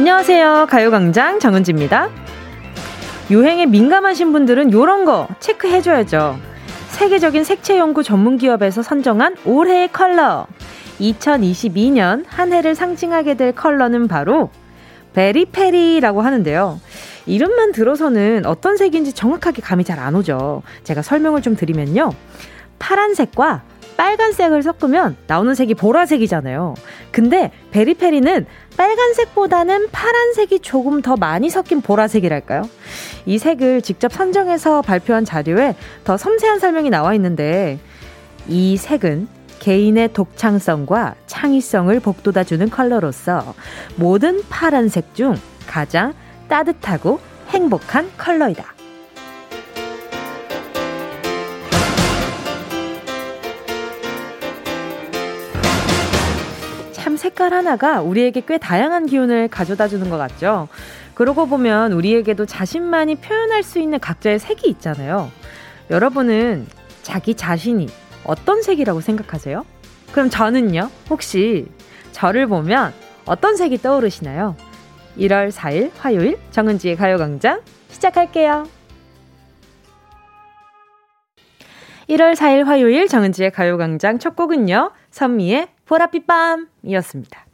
안녕하세요. 가요광장 정은지입니다. 유행에 민감하신 분들은 이런 거 체크해줘야죠. 세계적인 색채 연구 전문 기업에서 선정한 올해의 컬러. 2022년 한 해를 상징하게 될 컬러는 바로 베리페리라고 하는데요. 이름만 들어서는 어떤 색인지 정확하게 감이 잘 안 오죠. 제가 설명을 좀 드리면요. 파란색과 빨간색을 섞으면 나오는 색이 보라색이잖아요. 근데 베리페리는 빨간색보다는 파란색이 조금 더 많이 섞인 보라색이랄까요? 이 색을 직접 선정해서 발표한 자료에 더 섬세한 설명이 나와 있는데 이 색은 개인의 독창성과 창의성을 복돋아주는 컬러로서 모든 파란색 중 가장 따뜻하고 행복한 컬러이다. 색깔 하나가 우리에게 꽤 다양한 기운을 가져다 주는 것 같죠? 그러고 보면 우리에게도 자신만이 표현할 수 있는 각자의 색이 있잖아요. 여러분은 자기 자신이 어떤 색이라고 생각하세요? 그럼 저는요, 혹시 저를 보면 어떤 색이 떠오르시나요? 1월 4일 화요일 정은지의 가요광장 시작할게요. 1월 4일 화요일 정은지의 가요광장 첫 곡은요, 선미의 보랏빛 밤이었습니다.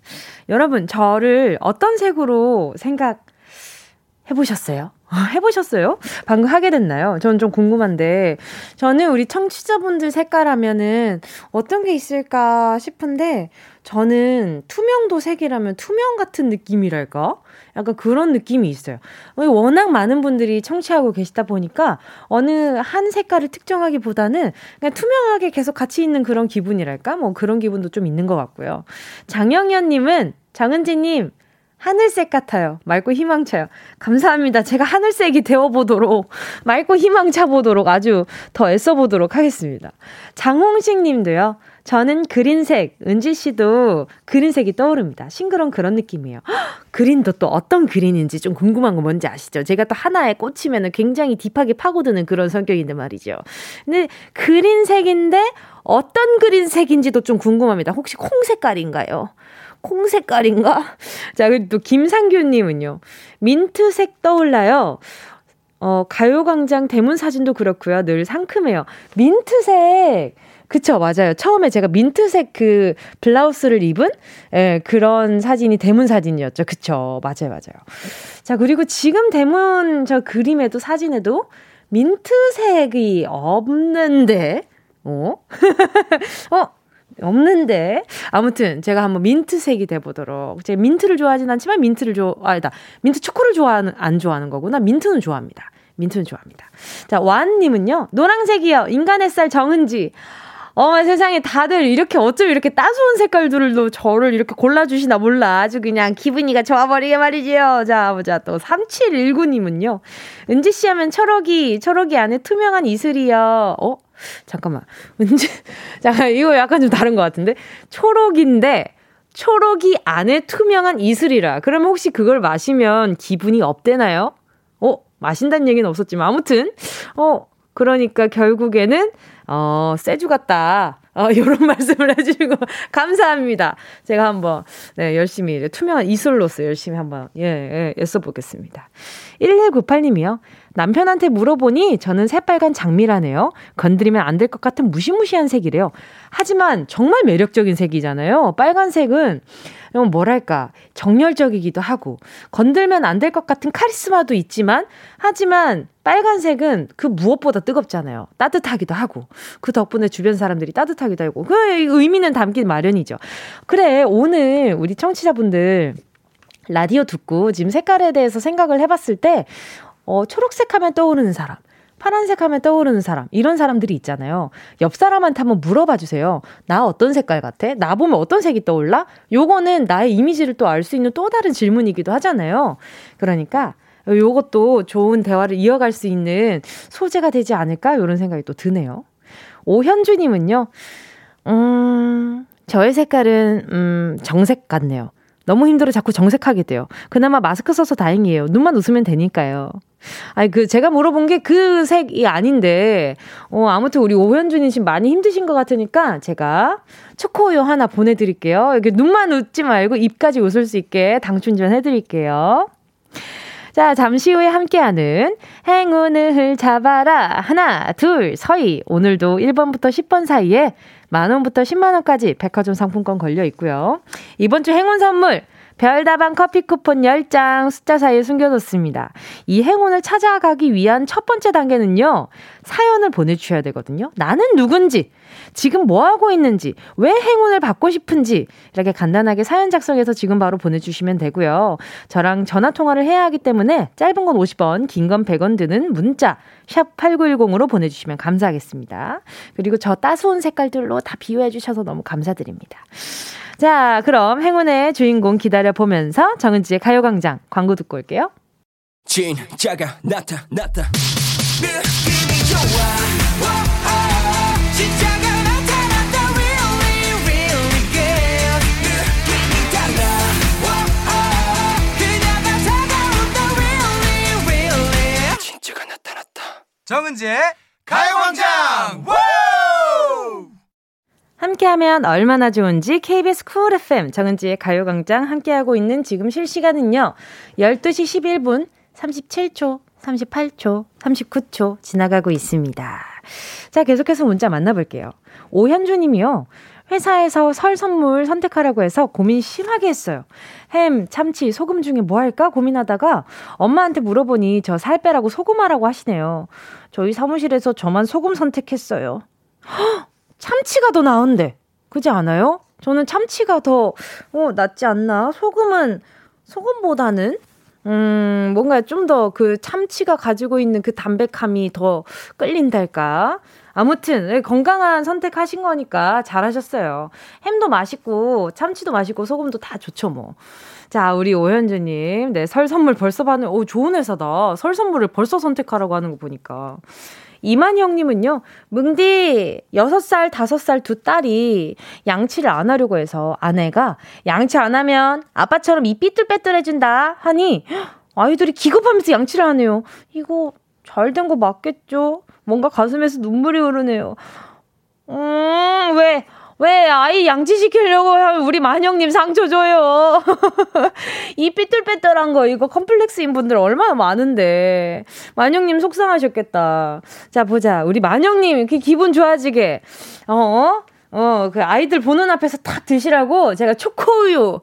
여러분, 저를 어떤 색으로 생각해 보셨어요? 해보셨어요? 방금 하게 됐나요? 저는 좀 궁금한데, 저는 우리 청취자분들 색깔 하면은 어떤 게 있을까 싶은데, 저는 투명도 색이라면 투명 같은 느낌이랄까? 약간 그런 느낌이 있어요. 워낙 많은 분들이 청취하고 계시다 보니까 어느 한 색깔을 특정하기보다는 그냥 투명하게 계속 같이 있는 그런 기분이랄까? 뭐 그런 기분도 좀 있는 것 같고요. 장영현님은 장은지님, 하늘색 같아요. 맑고 희망차요. 감사합니다. 제가 하늘색이 되어보도록, 맑고 희망차 보도록 아주 더 애써보도록 하겠습니다. 장홍식 님도요. 저는 그린색, 은지 씨도 그린색이 떠오릅니다. 싱그러운 그런 느낌이에요. 헉, 그린도 또 어떤 그린인지 좀 궁금한 거 뭔지 아시죠? 제가 또 하나에 꽂히면 굉장히 딥하게 파고드는 그런 성격인데 말이죠. 근데 그린색인데 어떤 그린색인지도 좀 궁금합니다. 혹시 콩 색깔인가요? 콩 색깔인가? 자, 그리고 또 김상규님은요. 민트색 떠올라요. 어, 가요광장 대문 사진도 그렇고요. 늘 상큼해요. 민트색! 그쵸, 맞아요. 처음에 제가 민트색 그 블라우스를 입은 예, 그런 사진이 대문 사진이었죠. 그쵸, 맞아요, 맞아요. 자, 그리고 지금 대문 저 그림에도 사진에도 민트색이 없는데, 어? 어? 없는데. 아무튼 제가 한번 민트색이 돼보도록. 제가 민트를 좋아하진 않지만 민트를 좋아, 아니다. 민트 초코를 좋아하는, 안 좋아하는 거구나. 민트는 좋아합니다. 민트는 좋아합니다. 자, 완님은요. 노랑색이요. 인간 햇살 정은지. 어머 세상에 다들 이렇게 어쩜 이렇게 따스운 색깔들로 저를 이렇게 골라주시나 몰라. 아주 그냥 기분이가 좋아버리게 말이지요. 자, 보자. 또 3719님은요. 은지씨 하면 초록이, 초록이 안에 투명한 이슬이요. 어? 잠깐만. 은지, 잠깐, 이거 약간 좀 다른 것 같은데? 초록인데, 초록이 안에 투명한 이슬이라. 그러면 혹시 그걸 마시면 기분이 업되나요? 어? 마신다는 얘기는 없었지만, 아무튼, 어, 그러니까 결국에는 어, 세주 같다. 어, 요런 말씀을 해주시고, 감사합니다. 제가 한번, 네, 열심히, 투명한 이슬로서 열심히 한번, 예, 예, 애써보겠습니다. 1198님이요. 남편한테 물어보니 저는 새빨간 장미라네요. 건드리면 안 될 것 같은 무시무시한 색이래요. 하지만 정말 매력적인 색이잖아요. 빨간색은 뭐랄까 정열적이기도 하고 건들면 안 될 것 같은 카리스마도 있지만 하지만 빨간색은 그 무엇보다 뜨겁잖아요. 따뜻하기도 하고 그 덕분에 주변 사람들이 따뜻하기도 하고 그 의미는 담긴 마련이죠. 그래 오늘 우리 청취자분들 라디오 듣고 지금 색깔에 대해서 생각을 해봤을 때 어, 초록색 하면 떠오르는 사람, 파란색 하면 떠오르는 사람, 이런 사람들이 있잖아요. 옆 사람한테 한번 물어봐 주세요. 나 어떤 색깔 같아? 나 보면 어떤 색이 떠올라? 요거는 나의 이미지를 또 알 수 있는 또 다른 질문이기도 하잖아요. 그러니까 요것도 좋은 대화를 이어갈 수 있는 소재가 되지 않을까? 이런 생각이 또 드네요. 오현주님은요, 음, 저의 색깔은, 음, 정색 같네요. 너무 힘들어 자꾸 정색하게 돼요. 그나마 마스크 써서 다행이에요. 눈만 웃으면 되니까요. 아니, 그, 제가 물어본 게 그 색이 아닌데, 어, 아무튼 우리 오현준이 지금 많이 힘드신 것 같으니까 제가 초코우유 하나 보내드릴게요. 이렇게 눈만 웃지 말고 입까지 웃을 수 있게 당춘전 해드릴게요. 자, 잠시 후에 함께하는 행운을 잡아라. 하나, 둘, 서희. 오늘도 1번부터 10번 사이에 만원부터 10만원까지 백화점 상품권 걸려 있고요. 이번 주 행운 선물. 별다방 커피 쿠폰 10장 숫자 사이에 숨겨뒀습니다. 이 행운을 찾아가기 위한 첫 번째 단계는요, 사연을 보내주셔야 되거든요. 나는 누군지, 지금 뭐 하고 있는지, 왜 행운을 받고 싶은지, 이렇게 간단하게 사연 작성해서 지금 바로 보내주시면 되고요. 저랑 전화 통화를 해야 하기 때문에 짧은 건 50원, 긴 건 100원 드는 문자, 샵 8910으로 보내주시면 감사하겠습니다. 그리고 저 따스운 색깔들로 다 비유해 주셔서 너무 감사드립니다. 자, 그럼 행운의 주인공 기다려보면서 정은지의 가요광장 광고 듣고 올게요. 진짜가 나타났다. 느낌이 좋아. 오, 오, 진짜가 나타났다. Really, really good. 느낌이 달라. 오, 오, 그녀가 다가온다. Really, really. 진짜가 나타났다. 정은지의 가요광장. 함께하면 얼마나 좋은지 KBS 쿨 FM 정은지의 가요광장 함께하고 있는 지금 실시간은요. 12시 11분 37초, 38초, 39초 지나가고 있습니다. 자, 계속해서 문자 만나볼게요. 오현주 님이요. 회사에서 설 선물 선택하라고 해서 고민 심하게 했어요. 햄, 참치, 소금 중에 뭐 할까 고민하다가 엄마한테 물어보니 저 살 빼라고 소금하라고 하시네요. 저희 사무실에서 저만 소금 선택했어요. 헉! 참치가 더 나은데. 그지 않아요? 저는 참치가 더, 어, 낫지 않나? 소금은, 소금보다는, 음, 뭔가 좀 더 그 참치가 가지고 있는 그 담백함이 더 끌린달까? 아무튼, 네, 건강한 선택하신 거니까 잘하셨어요. 햄도 맛있고, 참치도 맛있고, 소금도 다 좋죠, 뭐. 자, 우리 오현주님. 네, 설 선물 벌써 받는, 오, 좋은 회사다. 설 선물을 벌써 선택하라고 하는 거 보니까. 이만형님은요, 뭉디, 6살, 5살 두 딸이 양치를 안 하려고 해서 아내가 양치 안 하면 아빠처럼 입 삐뚤빼뚤해진다 하니 아이들이 기겁하면서 양치를 하네요. 이거 잘 된 거 맞겠죠? 뭔가 가슴에서 눈물이 흐르네요. 음, 왜? 왜 아이 양치시키려고 하면 우리 만영님 상처 줘요. 이 삐뚤빼뚤한 거 이거 컴플렉스인 분들 얼마나 많은데. 만영님 속상하셨겠다. 자, 보자. 우리 만영님 이렇게 기분 좋아지게. 어? 어, 그 아이들 보는 앞에서 탁 드시라고 제가 초코우유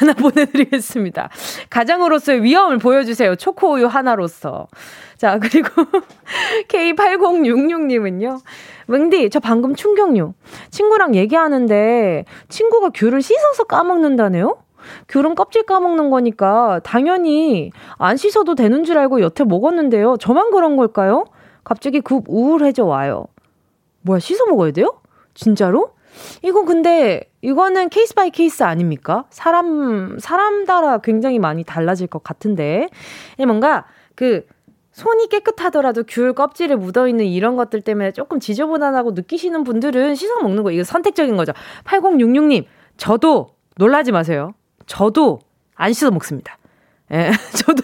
하나 보내드리겠습니다. 가장으로서의 위험을 보여주세요. 초코우유 하나로서. 자, 그리고 K8066님은요. 뭉디, 저 방금 충격요. 친구랑 얘기하는데 친구가 귤을 씻어서 까먹는다네요? 귤은 껍질 까먹는 거니까 당연히 안 씻어도 되는 줄 알고 여태 먹었는데요. 저만 그런 걸까요? 갑자기 급 우울해져 와요. 뭐야, 씻어 먹어야 돼요? 진짜로? 이거 근데 이거는 case by case 아닙니까? 사람 사람 따라 굉장히 많이 달라질 것 같은데 뭔가 그 손이 깨끗하더라도 귤 껍질에 묻어 있는 이런 것들 때문에 조금 지저분하다고 느끼시는 분들은 씻어 먹는 거, 이거 선택적인 거죠. 8066님, 저도 놀라지 마세요. 저도 안 씻어 먹습니다. 예, 저도,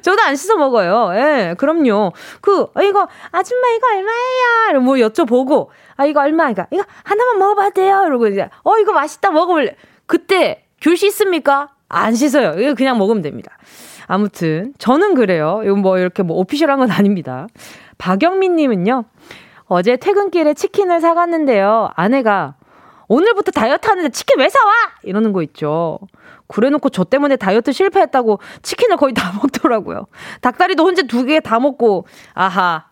저도 안 씻어 먹어요. 예, 그럼요. 그, 어, 이거, 아줌마 이거 얼마예요? 뭐 여쭤보고, 아, 이거 얼마니까? 이거 하나만 먹어봐도 돼요? 이러고 이제, 어, 이거 맛있다 먹어볼래? 그때 귤 씻습니까? 안 씻어요. 이거 그냥 먹으면 됩니다. 아무튼 저는 그래요. 이건 뭐 이렇게 뭐 오피셜한 건 아닙니다. 박영민 님은요. 어제 퇴근길에 치킨을 사갔는데요. 아내가 오늘부터 다이어트 하는데 치킨 왜 사와? 이러는 거 있죠. 그래놓고 저 때문에 다이어트 실패했다고 치킨을 거의 다 먹더라고요. 닭다리도 혼자 두 개 다 먹고, 아하.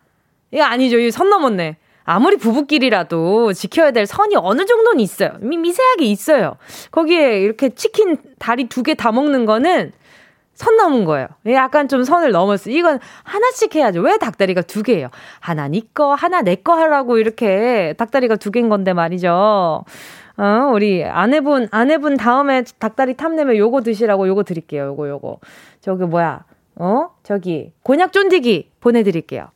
이거 아니죠. 이선 넘었네. 아무리 부부끼리라도 지켜야 될 선이 어느 정도는 있어요. 미, 미세하게 있어요. 거기에 이렇게 치킨 다리 두 개 다 먹는 거는 선 넘은 거예요. 약간 좀 선을 넘었어요. 이건 하나씩 해야죠. 왜 닭다리가 두 개예요? 하나 니 거, 하나 내 거 하라고 이렇게 닭다리가 두 개인 건데 말이죠. 어, 우리 아내분, 아내분 다음에 닭다리 탐내면 요거 드시라고 요거 드릴게요. 요거, 요거. 저기 뭐야. 어? 저기, 곤약 쫀디기 보내드릴게요.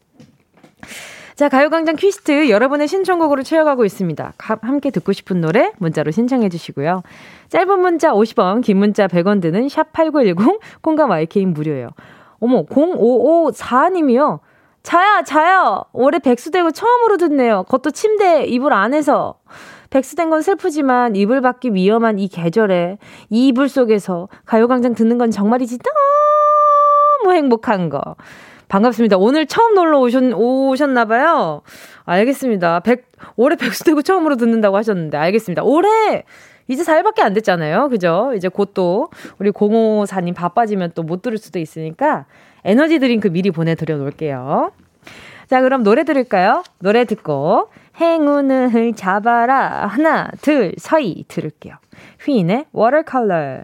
자, 가요광장 퀴스트 여러분의 신청곡으로 채워가고 있습니다. 가, 함께 듣고 싶은 노래 문자로 신청해 주시고요. 짧은 문자 50원, 긴 문자 100원 드는 샵8910, 콩과 마이케인 무료예요. 어머, 0554님이요. 자야, 자야! 올해 백수되고 처음으로 듣네요. 그것도 침대 이불 안에서. 백수된 건 슬프지만 이불 밖이 위험한 이 계절에 이 이불 속에서 가요광장 듣는 건 정말이지 너무 행복한 거. 반갑습니다. 오늘 처음 놀러 오셨, 오셨나봐요. 알겠습니다. 백, 올해 백수되고 처음으로 듣는다고 하셨는데, 알겠습니다. 올해 이제 4일밖에 안 됐잖아요. 그죠? 이제 곧 또 우리 054님 바빠지면 또 못 들을 수도 있으니까 에너지 드링크 미리 보내드려 놓을게요. 자, 그럼 노래 들을까요? 노래 듣고 행운을 잡아라. 하나, 둘, 서희 들을게요. 휘인의 water color.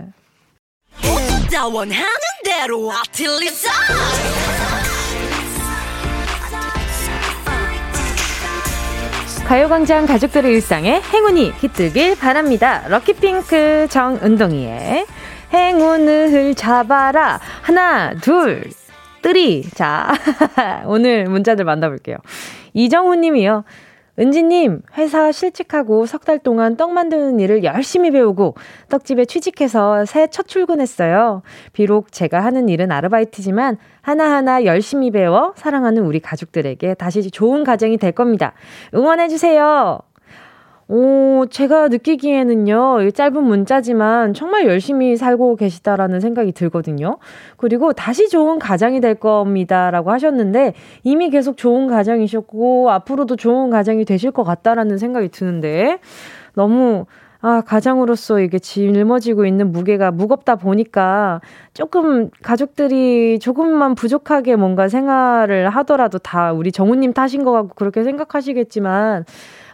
가요광장 가족들의 일상에 행운이 깃들길 바랍니다. 럭키핑크 정은동이의 행운을 잡아라. 하나, 둘, 뜨리. 자, 오늘 문자들 만나볼게요. 이정우 님이요. 은지님, 회사 실직하고 석 달 동안 떡 만드는 일을 열심히 배우고 떡집에 취직해서 새 첫 출근했어요. 비록 제가 하는 일은 아르바이트지만 하나하나 열심히 배워 사랑하는 우리 가족들에게 다시 좋은 가정이 될 겁니다. 응원해주세요. 오, 제가 느끼기에는요, 짧은 문자지만 정말 열심히 살고 계시다라는 생각이 들거든요. 그리고 다시 좋은 가장이 될 겁니다라고 하셨는데, 이미 계속 좋은 가장이셨고, 앞으로도 좋은 가장이 되실 것 같다라는 생각이 드는데, 너무, 아, 가장으로서 이게 짊어지고 있는 무게가 무겁다 보니까 조금 가족들이 조금만 부족하게 뭔가 생활을 하더라도 다 우리 정우님 탓인 것 같고 그렇게 생각하시겠지만,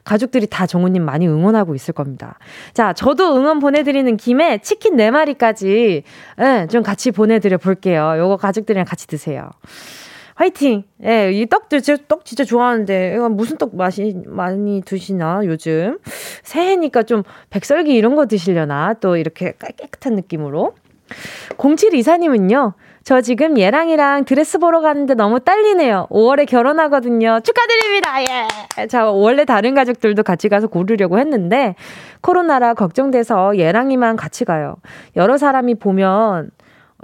가족들이 다 정우님 많이 응원하고 있을 겁니다. 자, 저도 응원 보내드리는 김에 치킨 4마리까지, 예, 좀 같이 보내드려 볼게요. 요거 가족들이랑 같이 드세요. 화이팅! 예, 이 떡도, 떡 진짜 좋아하는데, 이거 무슨 떡 맛이 많이 드시나, 요즘? 새해니까 좀 백설기 이런 거 드시려나? 또 이렇게 깨끗한 느낌으로. 0724님은요, 저 지금 얘랑이랑 드레스 보러 가는데 너무 딸리네요. 5월에 결혼하거든요. 축하드립니다. 예. 자, 원래 다른 가족들도 같이 가서 고르려고 했는데 코로나라 걱정돼서 얘랑이만 같이 가요. 여러 사람이 보면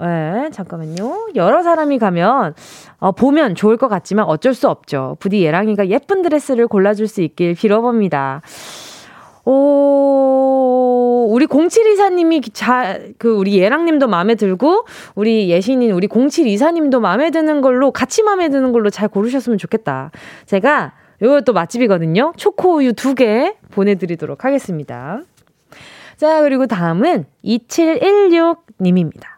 예, 잠깐만요. 여러 사람이 가면, 어, 보면 좋을 것 같지만 어쩔 수 없죠. 부디 예랑이가 예쁜 드레스를 골라줄 수 있길 빌어봅니다. 오, 우리 0724님이 자, 그, 우리 예랑님도 마음에 들고, 우리 예신인 우리 0724님도 마음에 드는 걸로, 같이 마음에 드는 걸로 잘 고르셨으면 좋겠다. 제가, 요것도 맛집이거든요. 초코우유 두 개 보내드리도록 하겠습니다. 자, 그리고 다음은 2716님입니다.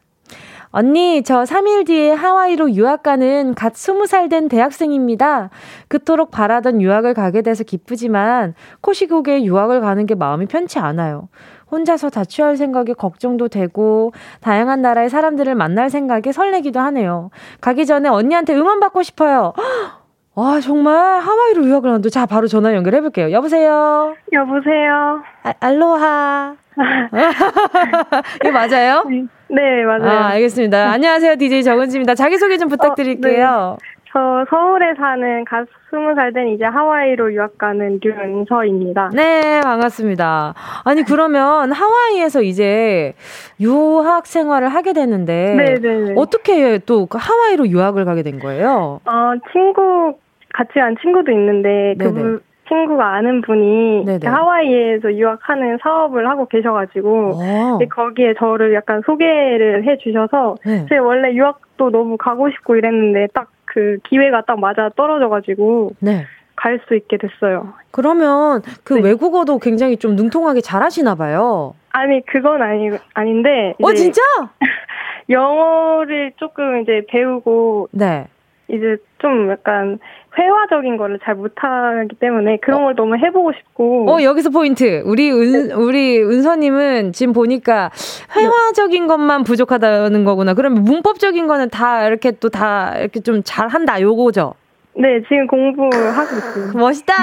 언니, 저 3일 뒤에 하와이로 유학 가는 갓 20살 된 대학생입니다. 그토록 바라던 유학을 가게 돼서 기쁘지만 코시국에 유학을 가는 게 마음이 편치 않아요. 혼자서 자취할 생각에 걱정도 되고 다양한 나라의 사람들을 만날 생각에 설레기도 하네요. 가기 전에 언니한테 응원 받고 싶어요. 와, 정말 하와이로 유학을 한다. 자, 바로 전화 연결해 볼게요. 여보세요? 여보세요? 아, 알로하. 이게 맞아요? 네. 네, 맞아요. 아, 알겠습니다. 안녕하세요. DJ 정은지입니다. 자기소개 좀 부탁드릴게요. 어, 네. 저 서울에 사는 갓 스무 살된 이제 하와이로 유학 가는 류은서입니다. 네, 반갑습니다. 아니 그러면 하와이에서 이제 유학 생활을 하게 되는데 네네네. 네, 네. 어떻게 또그 하와이로 유학을 가게 된 거예요? 어, 친구 같이 간 친구도 있는데 그분 친구가 아는 분이 네네. 하와이에서 유학하는 사업을 하고 계셔가지고 어. 거기에 저를 약간 소개를 해주셔서 네. 제가 원래 유학도 너무 가고 싶고 이랬는데 딱 그 기회가 딱 맞아 떨어져가지고 네. 갈수 있게 됐어요. 그러면 그 네. 외국어도 굉장히 좀 능통하게 잘하시나 봐요. 아니 그건 아니 아닌데. 어 진짜? 영어를 조금 이제 배우고 네. 이제 좀 약간 회화적인 거를 잘 못하기 때문에 그런 어. 걸 너무 해보고 싶고. 어 여기서 포인트. 우리 은 네. 우리 은서님은 지금 보니까 회화적인 것만 부족하다는 거구나. 그러면 문법적인 거는 다 이렇게 또 다 이렇게 좀 잘한다 요거죠. 네, 지금 공부하고 있어요. 멋있다.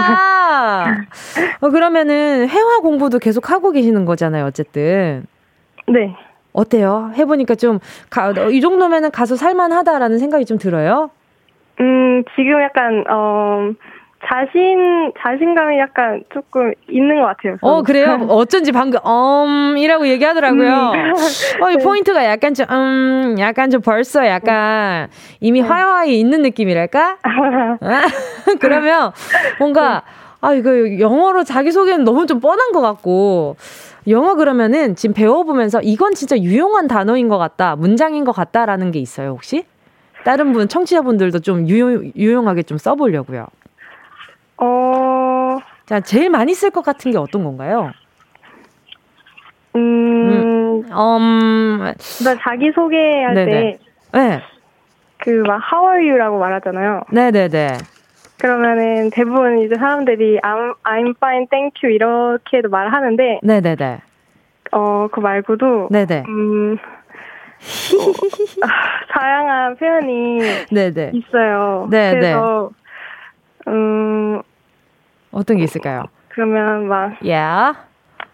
어, 그러면은 회화 공부도 계속 하고 계시는 거잖아요, 어쨌든. 네. 어때요? 해보니까 좀, 가, 이 정도면은 가서 살만하다라는 생각이 좀 들어요? 음, 지금 약간, 어, 자신 자신감이 약간 조금 있는 것 같아요. 저는. 어 그래요? 어쩐지 방금 음이라고 얘기하더라고요. 음. 어, 이 네. 포인트가 약간 좀 음, 약간 좀 벌써 약간 이미 네. 화화에 있는 느낌이랄까? 그러면 뭔가 아 이거 영어로 자기 소개는 너무 좀 뻔한 것 같고. 영어 그러면은 지금 배워보면서 이건 진짜 유용한 단어인 것 같다, 문장인 것 같다라는 게 있어요, 혹시? 다른 분, 청취자분들도 좀 유용, 유용하게 좀 써보려고요. 어. 자, 제일 많이 쓸 것 같은 게 어떤 건가요? 음, 음, 음 나 자기 소개할. 때, 네. 그, 막, how are you라고 말하잖아요. 네네네. 그러면은 대부분 이제 사람들이 I'm, I'm fine, thank you 이렇게도 말하는데, 네네네. 어, 그 말고도, 네네. 음, 어, 다양한 표현이 네네. 있어요. 네네. 그래서, 음, 어떤 게 있을까요? 그러면 막 Yeah.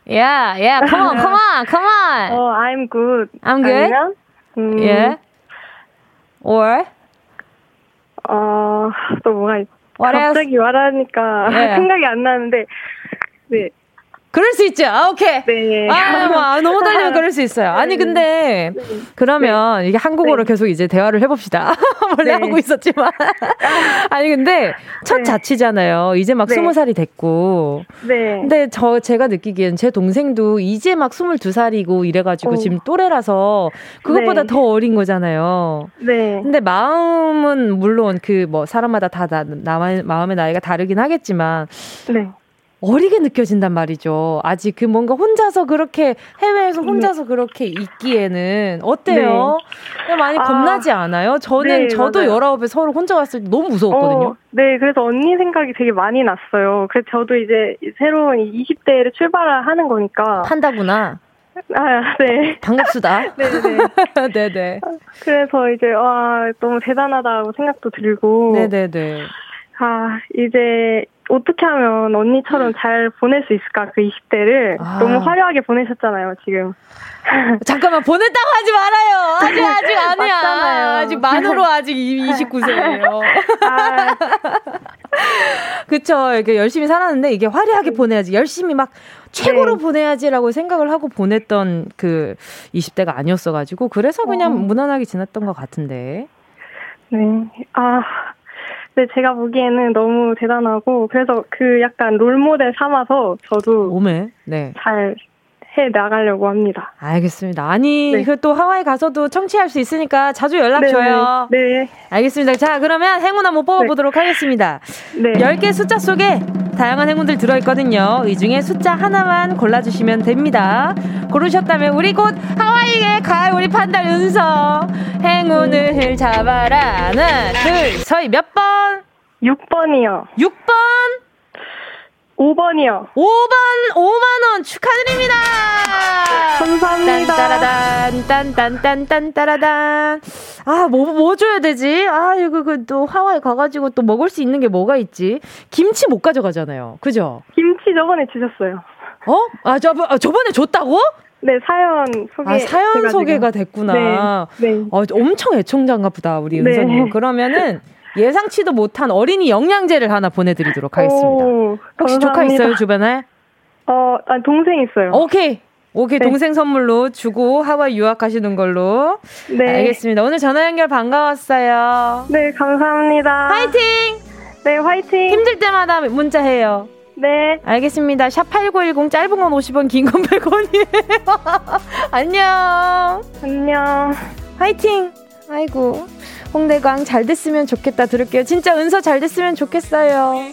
Yeah, yeah. Come on, come on, come on. 어, I'm good. I'm good. 아니면, 음, yeah. Or 어, 또 뭐가 있 갑자기? 말하니까 yeah. 생각이 안 나는데 네. 그럴 수 있죠. 아, 오케이. 네. 아, 뭐, 아, 너무 떨리면 그럴 수 있어요. 아니, 네. 근데, 네. 그러면 네. 이게 한국어로 네. 계속 이제 대화를 해봅시다. 원래 네. 하고 있었지만. 아니, 근데 첫 네. 자취잖아요. 이제 막 스무 살이 됐고. 네. 근데 저, 제가 느끼기엔 제 동생도 이제 막 스물두 살이고 이래가지고 오. 지금 또래라서 그것보다 더 어린 거잖아요. 네. 근데 마음은 물론 그 뭐 사람마다 다 나, 나, 마음의 나이가 다르긴 하겠지만. 네. 어리게 느껴진단 말이죠. 아직 그 뭔가 혼자서 그렇게 해외에서 네. 혼자서 네. 그렇게 있기에는 어때요? 네. 많이 아, 겁나지 않아요? 저는 네, 저도 열아홉에 서울 혼자 왔을 때 너무 무서웠거든요. 어, 네, 그래서 언니 생각이 되게 많이 났어요. 그래서 저도 이제 새로운 20대를 출발을 하는 거니까 한다구나. 아, 네. 반갑수다. 네네. 네네. 그래서 이제, 와, 너무 대단하다고 생각도 들고. 네네네. 아, 이제 어떻게 하면 언니처럼 잘 보낼 수 있을까 그 20대를 아. 너무 화려하게 보내셨잖아요 지금. 잠깐만 보냈다고 하지 말아요. 아직 아직 아니야. 맞잖아요. 아직 만으로 아직 29세예요. 아. 그쵸. 이렇게 열심히 살았는데 이게 화려하게 네. 보내야지. 열심히 막 최고로 네. 보내야지라고 생각을 하고 보냈던 그 20대가 아니었어가지고 그래서 그냥 어. 무난하게 지났던 것 같은데. 네. 아 네, 제가 보기에는 너무 대단하고 그래서 그 약간 롤모델 삼아서 저도 오메 네. 잘 해 나가려고 합니다. 알겠습니다. 아니 네. 그또 하와이 가서도 청취할 수 있으니까 자주 연락 네, 줘요. 네. 네. 알겠습니다. 자 그러면 행운 한번 뽑아 보도록 네. 하겠습니다. 네. 10개 숫자 속에 다양한 행운들 들어있거든요. 이 중에 숫자 하나만 골라주시면 됩니다. 고르셨다면 우리 곧 하와이에 갈 우리 판달 은서 행운을 잡아라. 하나, 둘, 서희 몇 번? 6번이요. 6번? 5번이요. 5번 5만 원 축하드립니다. 감사합니다. 딴따라단, 딴딴딴딴 따라단. 아, 뭐, 뭐 줘야 되지? 아, 이거, 그, 또 하와이 가가지고 또 먹을 수 있는 게 뭐가 있지? 김치 못 가져가잖아요. 그죠? 김치 저번에 주셨어요. 어? 아, 저, 아, 저번에 줬다고? 네, 사연 소개. 아, 사연. 소개가 됐구나. 네. 네. 어, 엄청 애청자인가 보다, 우리 은서님. 네. 그러면은, 예상치도 못한 어린이 영양제를 하나 보내드리도록 하겠습니다. 오, 혹시 조카 있어요 주변에? 어, 아, 동생 있어요. 오케이. 오케이, 네. 동생 선물로 주고 하와이 유학하시는 걸로. 네. 알겠습니다. 오늘 전화 연결 반가웠어요. 네, 감사합니다. 화이팅! 네, 화이팅! 힘들 때마다 문자 해요. 네. 알겠습니다. 샵8910 짧은 건 50원, 긴 건 100원이에요. 안녕. 안녕. 화이팅! 아이고. 홍대광 잘 됐으면 좋겠다 들을게요. 진짜 은서 잘 됐으면 좋겠어요.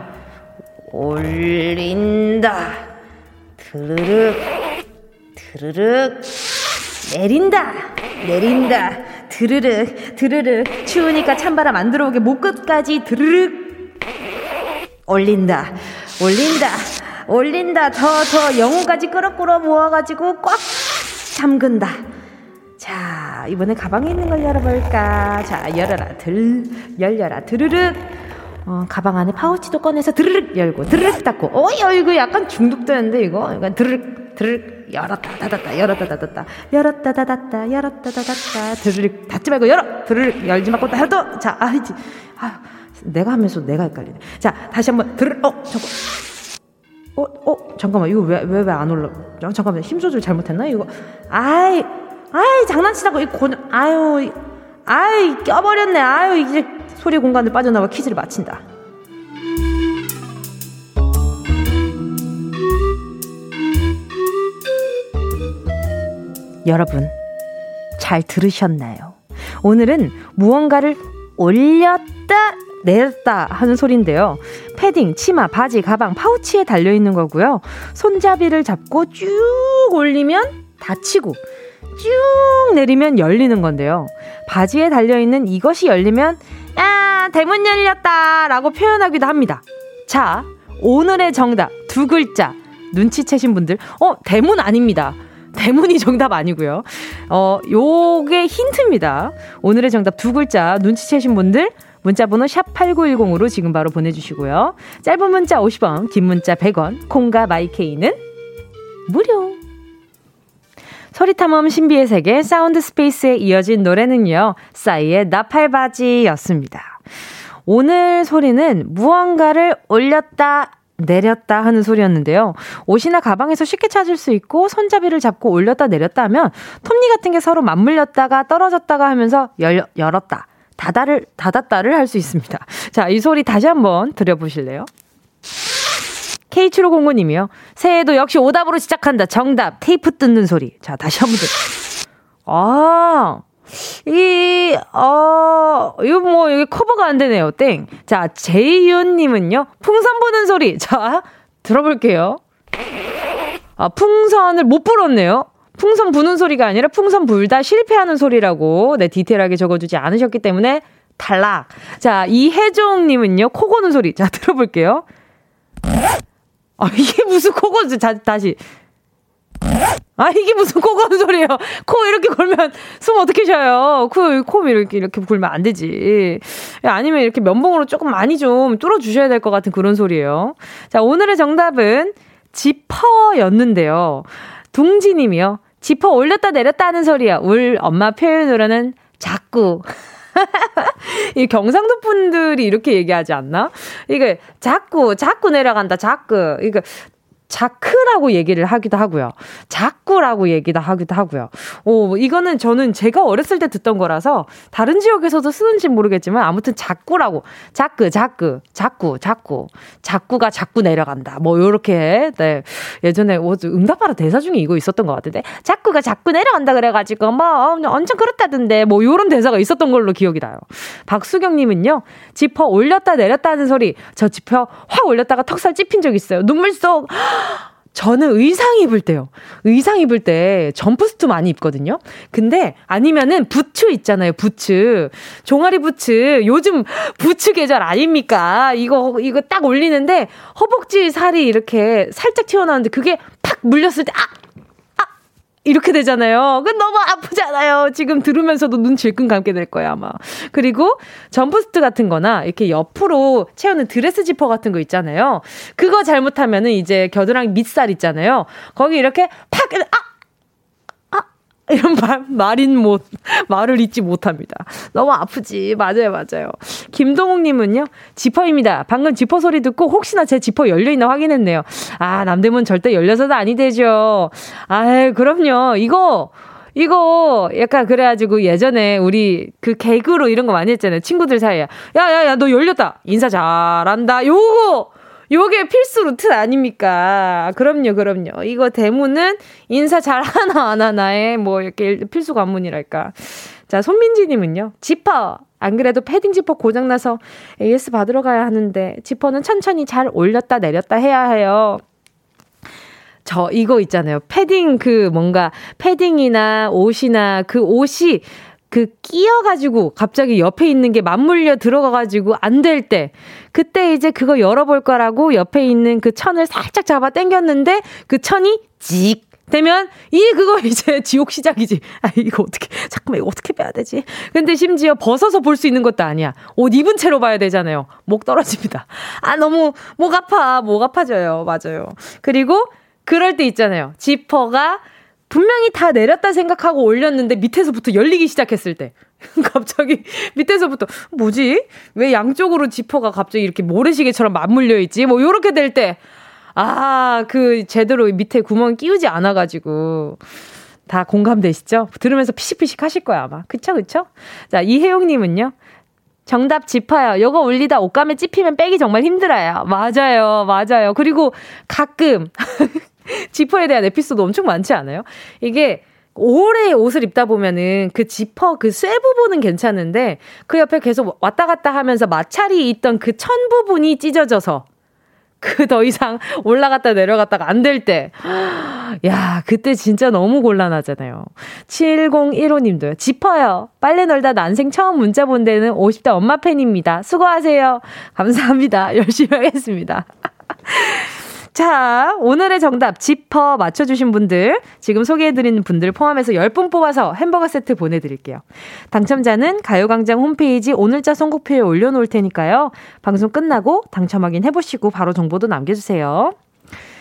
올린다, 드르륵, 드르륵, 내린다, 내린다, 드르륵, 드르륵. 추우니까 찬바람 안 들어오게 목 끝까지 드르륵. 올린다, 올린다. 올린다. 더, 더 영혼까지 끌어끌어 모아가지고 꽉 잠근다. 자, 이번에 가방에 있는 걸 열어볼까? 자, 열어라. 들, 열려라. 드르륵. 어, 가방 안에 파우치도 꺼내서 드르륵 열고, 드르륵 닫고. 어, 야, 이거 약간 중독되는데, 이거? 이거 드르륵, 드르륵, 열었다, 닫았다, 열었다, 닫았다, 열었다, 닫았다, 열었다, 닫았다, 드르륵, 닫지 말고 열어! 드르륵, 열지 말고 닫아! 자, 아이지. 아 내가 하면서 내가 헷갈리네. 자, 다시 한번 드르륵, 어, 잠깐. 어, 어, 잠깐만, 이거 왜, 왜, 왜 안 올라? 어, 잠깐만, 힘 조절 잘못했나? 이거, 아이, 아이, 장난치다고, 이 고, 아유, 아이, 껴버렸네. 아유, 이제 소리 공간을 빠져나와 퀴즈를 마친다. 여러분, 잘 들으셨나요? 오늘은 무언가를 올렸다 내렸다 하는 소리인데요. 패딩, 치마, 바지, 가방, 파우치에 달려 있는 거고요. 손잡이를 잡고 쭉 올리면 닫히고 쭉 내리면 열리는 건데요. 바지에 달려있는 이것이 열리면 아 대문 열렸다 라고 표현하기도 합니다. 자 오늘의 정답 두 글자 눈치채신 분들 어 대문 아닙니다. 대문이 정답 아니고요. 어 요게 힌트입니다. 오늘의 정답 두 글자 눈치채신 분들 문자번호 샵 8910으로 지금 바로 보내주시고요. 짧은 문자 50원, 긴 문자 100원, 콩과 마이케이는 무료. 소리탐험 신비의 세계 sound space에 이어진 노래는요. 싸이의 나팔바지였습니다. 오늘 소리는 무언가를 올렸다 내렸다 하는 소리였는데요. 옷이나 가방에서 쉽게 찾을 수 있고 손잡이를 잡고 올렸다 내렸다 하면 톱니 같은 게 서로 맞물렸다가 떨어졌다가 하면서 열, 열었다 닫아를, 닫았다를 할 수 있습니다. 자, 이 소리 다시 한번 들려보실래요? K7509님이요. 새해도 역시 오답으로 시작한다. 정답. 테이프 뜯는 소리. 자, 다시 한번 들. 아, 이, 어, 이거 뭐, 여기 커버가 안 되네요. 땡. 자, 제이윤님은요. 풍선 부는 소리. 자, 들어볼게요. 아, 풍선을 못 불었네요. 풍선 부는 소리가 아니라 풍선 불다 실패하는 소리라고 네, 디테일하게 적어주지 않으셨기 때문에 탈락. 자, 이혜종님은요, 코 고는 소리. 자, 들어볼게요. 아, 이게 무슨 코 고는, 자, 다시. 아, 이게 무슨 코 고는 소리예요. 코 이렇게 걸면 숨 어떻게 쉬어요? 코, 코 이렇게, 이렇게 굴면 안 되지. 아니면 이렇게 면봉으로 조금 많이 좀 뚫어주셔야 될 것 같은 그런 소리예요. 자, 오늘의 정답은 지퍼였는데요. 둥지님이요. 지퍼 올렸다 내렸다 하는 소리야. 울 엄마 표현으로는 자꾸. 이 경상도 분들이 이렇게 얘기하지 않나? 이게 자꾸, 자꾸 내려간다, 자꾸. 이거 자크라고 얘기를 하기도 하고요. 자꾸라고 얘기도 하기도 하고요. 오, 이거는 저는 제가 어렸을 때 듣던 거라서 다른 지역에서도 쓰는지 모르겠지만 아무튼 자꾸라고. 자크, 자크, 자꾸, 자꾸. 자꾸가 자꾸 내려간다. 뭐 요렇게 네. 예전에 뭐 응답하라 대사 중에 이거 있었던 것 같은데. 자꾸가 자꾸 내려간다 그래가지고 뭐 엄청 그렇다던데 뭐 요런 대사가 있었던 걸로 기억이 나요. 박수경 님은요. 지퍼 올렸다 내렸다 하는 소리. 저 지퍼 확 올렸다가 턱살 찝힌 적 있어요. 눈물 쏙. 저는 의상 입을 때요. 의상 입을 때 점프스트 많이 입거든요. 근데 아니면은 부츠 있잖아요. 부츠. 종아리 부츠. 요즘 부츠 계절 아닙니까? 이거 이거 딱 올리는데 허벅지 살이 이렇게 살짝 튀어나오는데 그게 팍 물렸을 때 아! 이렇게 되잖아요. 그 너무 아프잖아요. 지금 들으면서도 눈 질끈 감게 될 거예요, 아마. 그리고 점프스트 같은 거나 이렇게 옆으로 채우는 드레스 지퍼 같은 거 있잖아요. 그거 잘못하면은 이제 겨드랑이 밑살 있잖아요. 거기 이렇게 팍, 아! 아! 이런 말, 말인 못, 말을 잊지 못합니다. 너무 아프지. 맞아요, 맞아요. 김동욱님은요, 지퍼입니다. 방금 지퍼 소리 듣고 혹시나 제 지퍼 열려있나 확인했네요. 아, 남대문 절대 열려서도 아니 되죠. 아, 그럼요. 이거, 이거 약간 그래가지고 예전에 우리 그 개그로 이런 거 많이 했잖아요. 친구들 사이에. 야, 야, 야, 너 열렸다. 인사 잘한다. 요거! 요게 필수 루트 아닙니까? 그럼요, 그럼요. 이거 대문은 인사 잘 하나 안 하나에 뭐 이렇게 필수 관문이랄까. 자, 손민지님은요. 지퍼. 안 그래도 패딩 지퍼 고장나서 AS 받으러 가야 하는데 지퍼는 천천히 잘 올렸다 내렸다 해야 해요. 저 이거 있잖아요. 패딩 그 뭔가 패딩이나 옷이나 그 옷이 그 끼어가지고 갑자기 옆에 있는 게 맞물려 들어가가지고 안 될 때, 그때 이제 그거 열어볼 거라고 옆에 있는 그 천을 살짝 잡아 당겼는데 그 천이 직 되면 이 그거 이제 지옥 시작이지. 아 이거 어떻게 잠깐만 이거 어떻게 빼야 되지? 근데 심지어 벗어서 볼 수 있는 것도 아니야. 옷 입은 채로 봐야 되잖아요. 목 떨어집니다. 아 너무 목 아파. 목 아파져요. 맞아요. 그리고 그럴 때 있잖아요. 지퍼가 분명히 다 내렸다 생각하고 올렸는데 밑에서부터 열리기 시작했을 때. 갑자기 밑에서부터 뭐지? 왜 양쪽으로 지퍼가 갑자기 이렇게 모래시계처럼 맞물려 있지? 뭐 요렇게 될 때. 아, 그 제대로 밑에 구멍 끼우지 않아 가지고 다 공감되시죠? 들으면서 피식피식 하실 거야, 아마. 그쵸, 그쵸? 자, 이혜용 님은요. 정답 짚어요. 요거 올리다 옷감에 찝히면 빼기 정말 힘들어요. 맞아요. 맞아요. 그리고 가끔 지퍼에 대한 에피소드 엄청 많지 않아요? 이게 오래 옷을 입다 보면은 그 지퍼 그 쇠 부분은 괜찮은데 그 옆에 계속 왔다 갔다 하면서 마찰이 있던 그 천 부분이 찢어져서 그 더 이상 올라갔다 내려갔다가 안 될 때. 야, 그때 진짜 너무 곤란하잖아요. 7015님도요. 지퍼요. 빨래 널다 난생 처음 문자 본 데는 50대 엄마 팬입니다. 수고하세요. 감사합니다. 열심히 하겠습니다. 자, 오늘의 정답 지퍼 맞춰주신 분들, 지금 소개해드리는 분들 포함해서 10분 뽑아서 햄버거 세트 보내드릴게요. 당첨자는 가요광장 홈페이지 오늘자 선곡표에 올려놓을 테니까요. 방송 끝나고 당첨 확인 해보시고 바로 정보도 남겨주세요.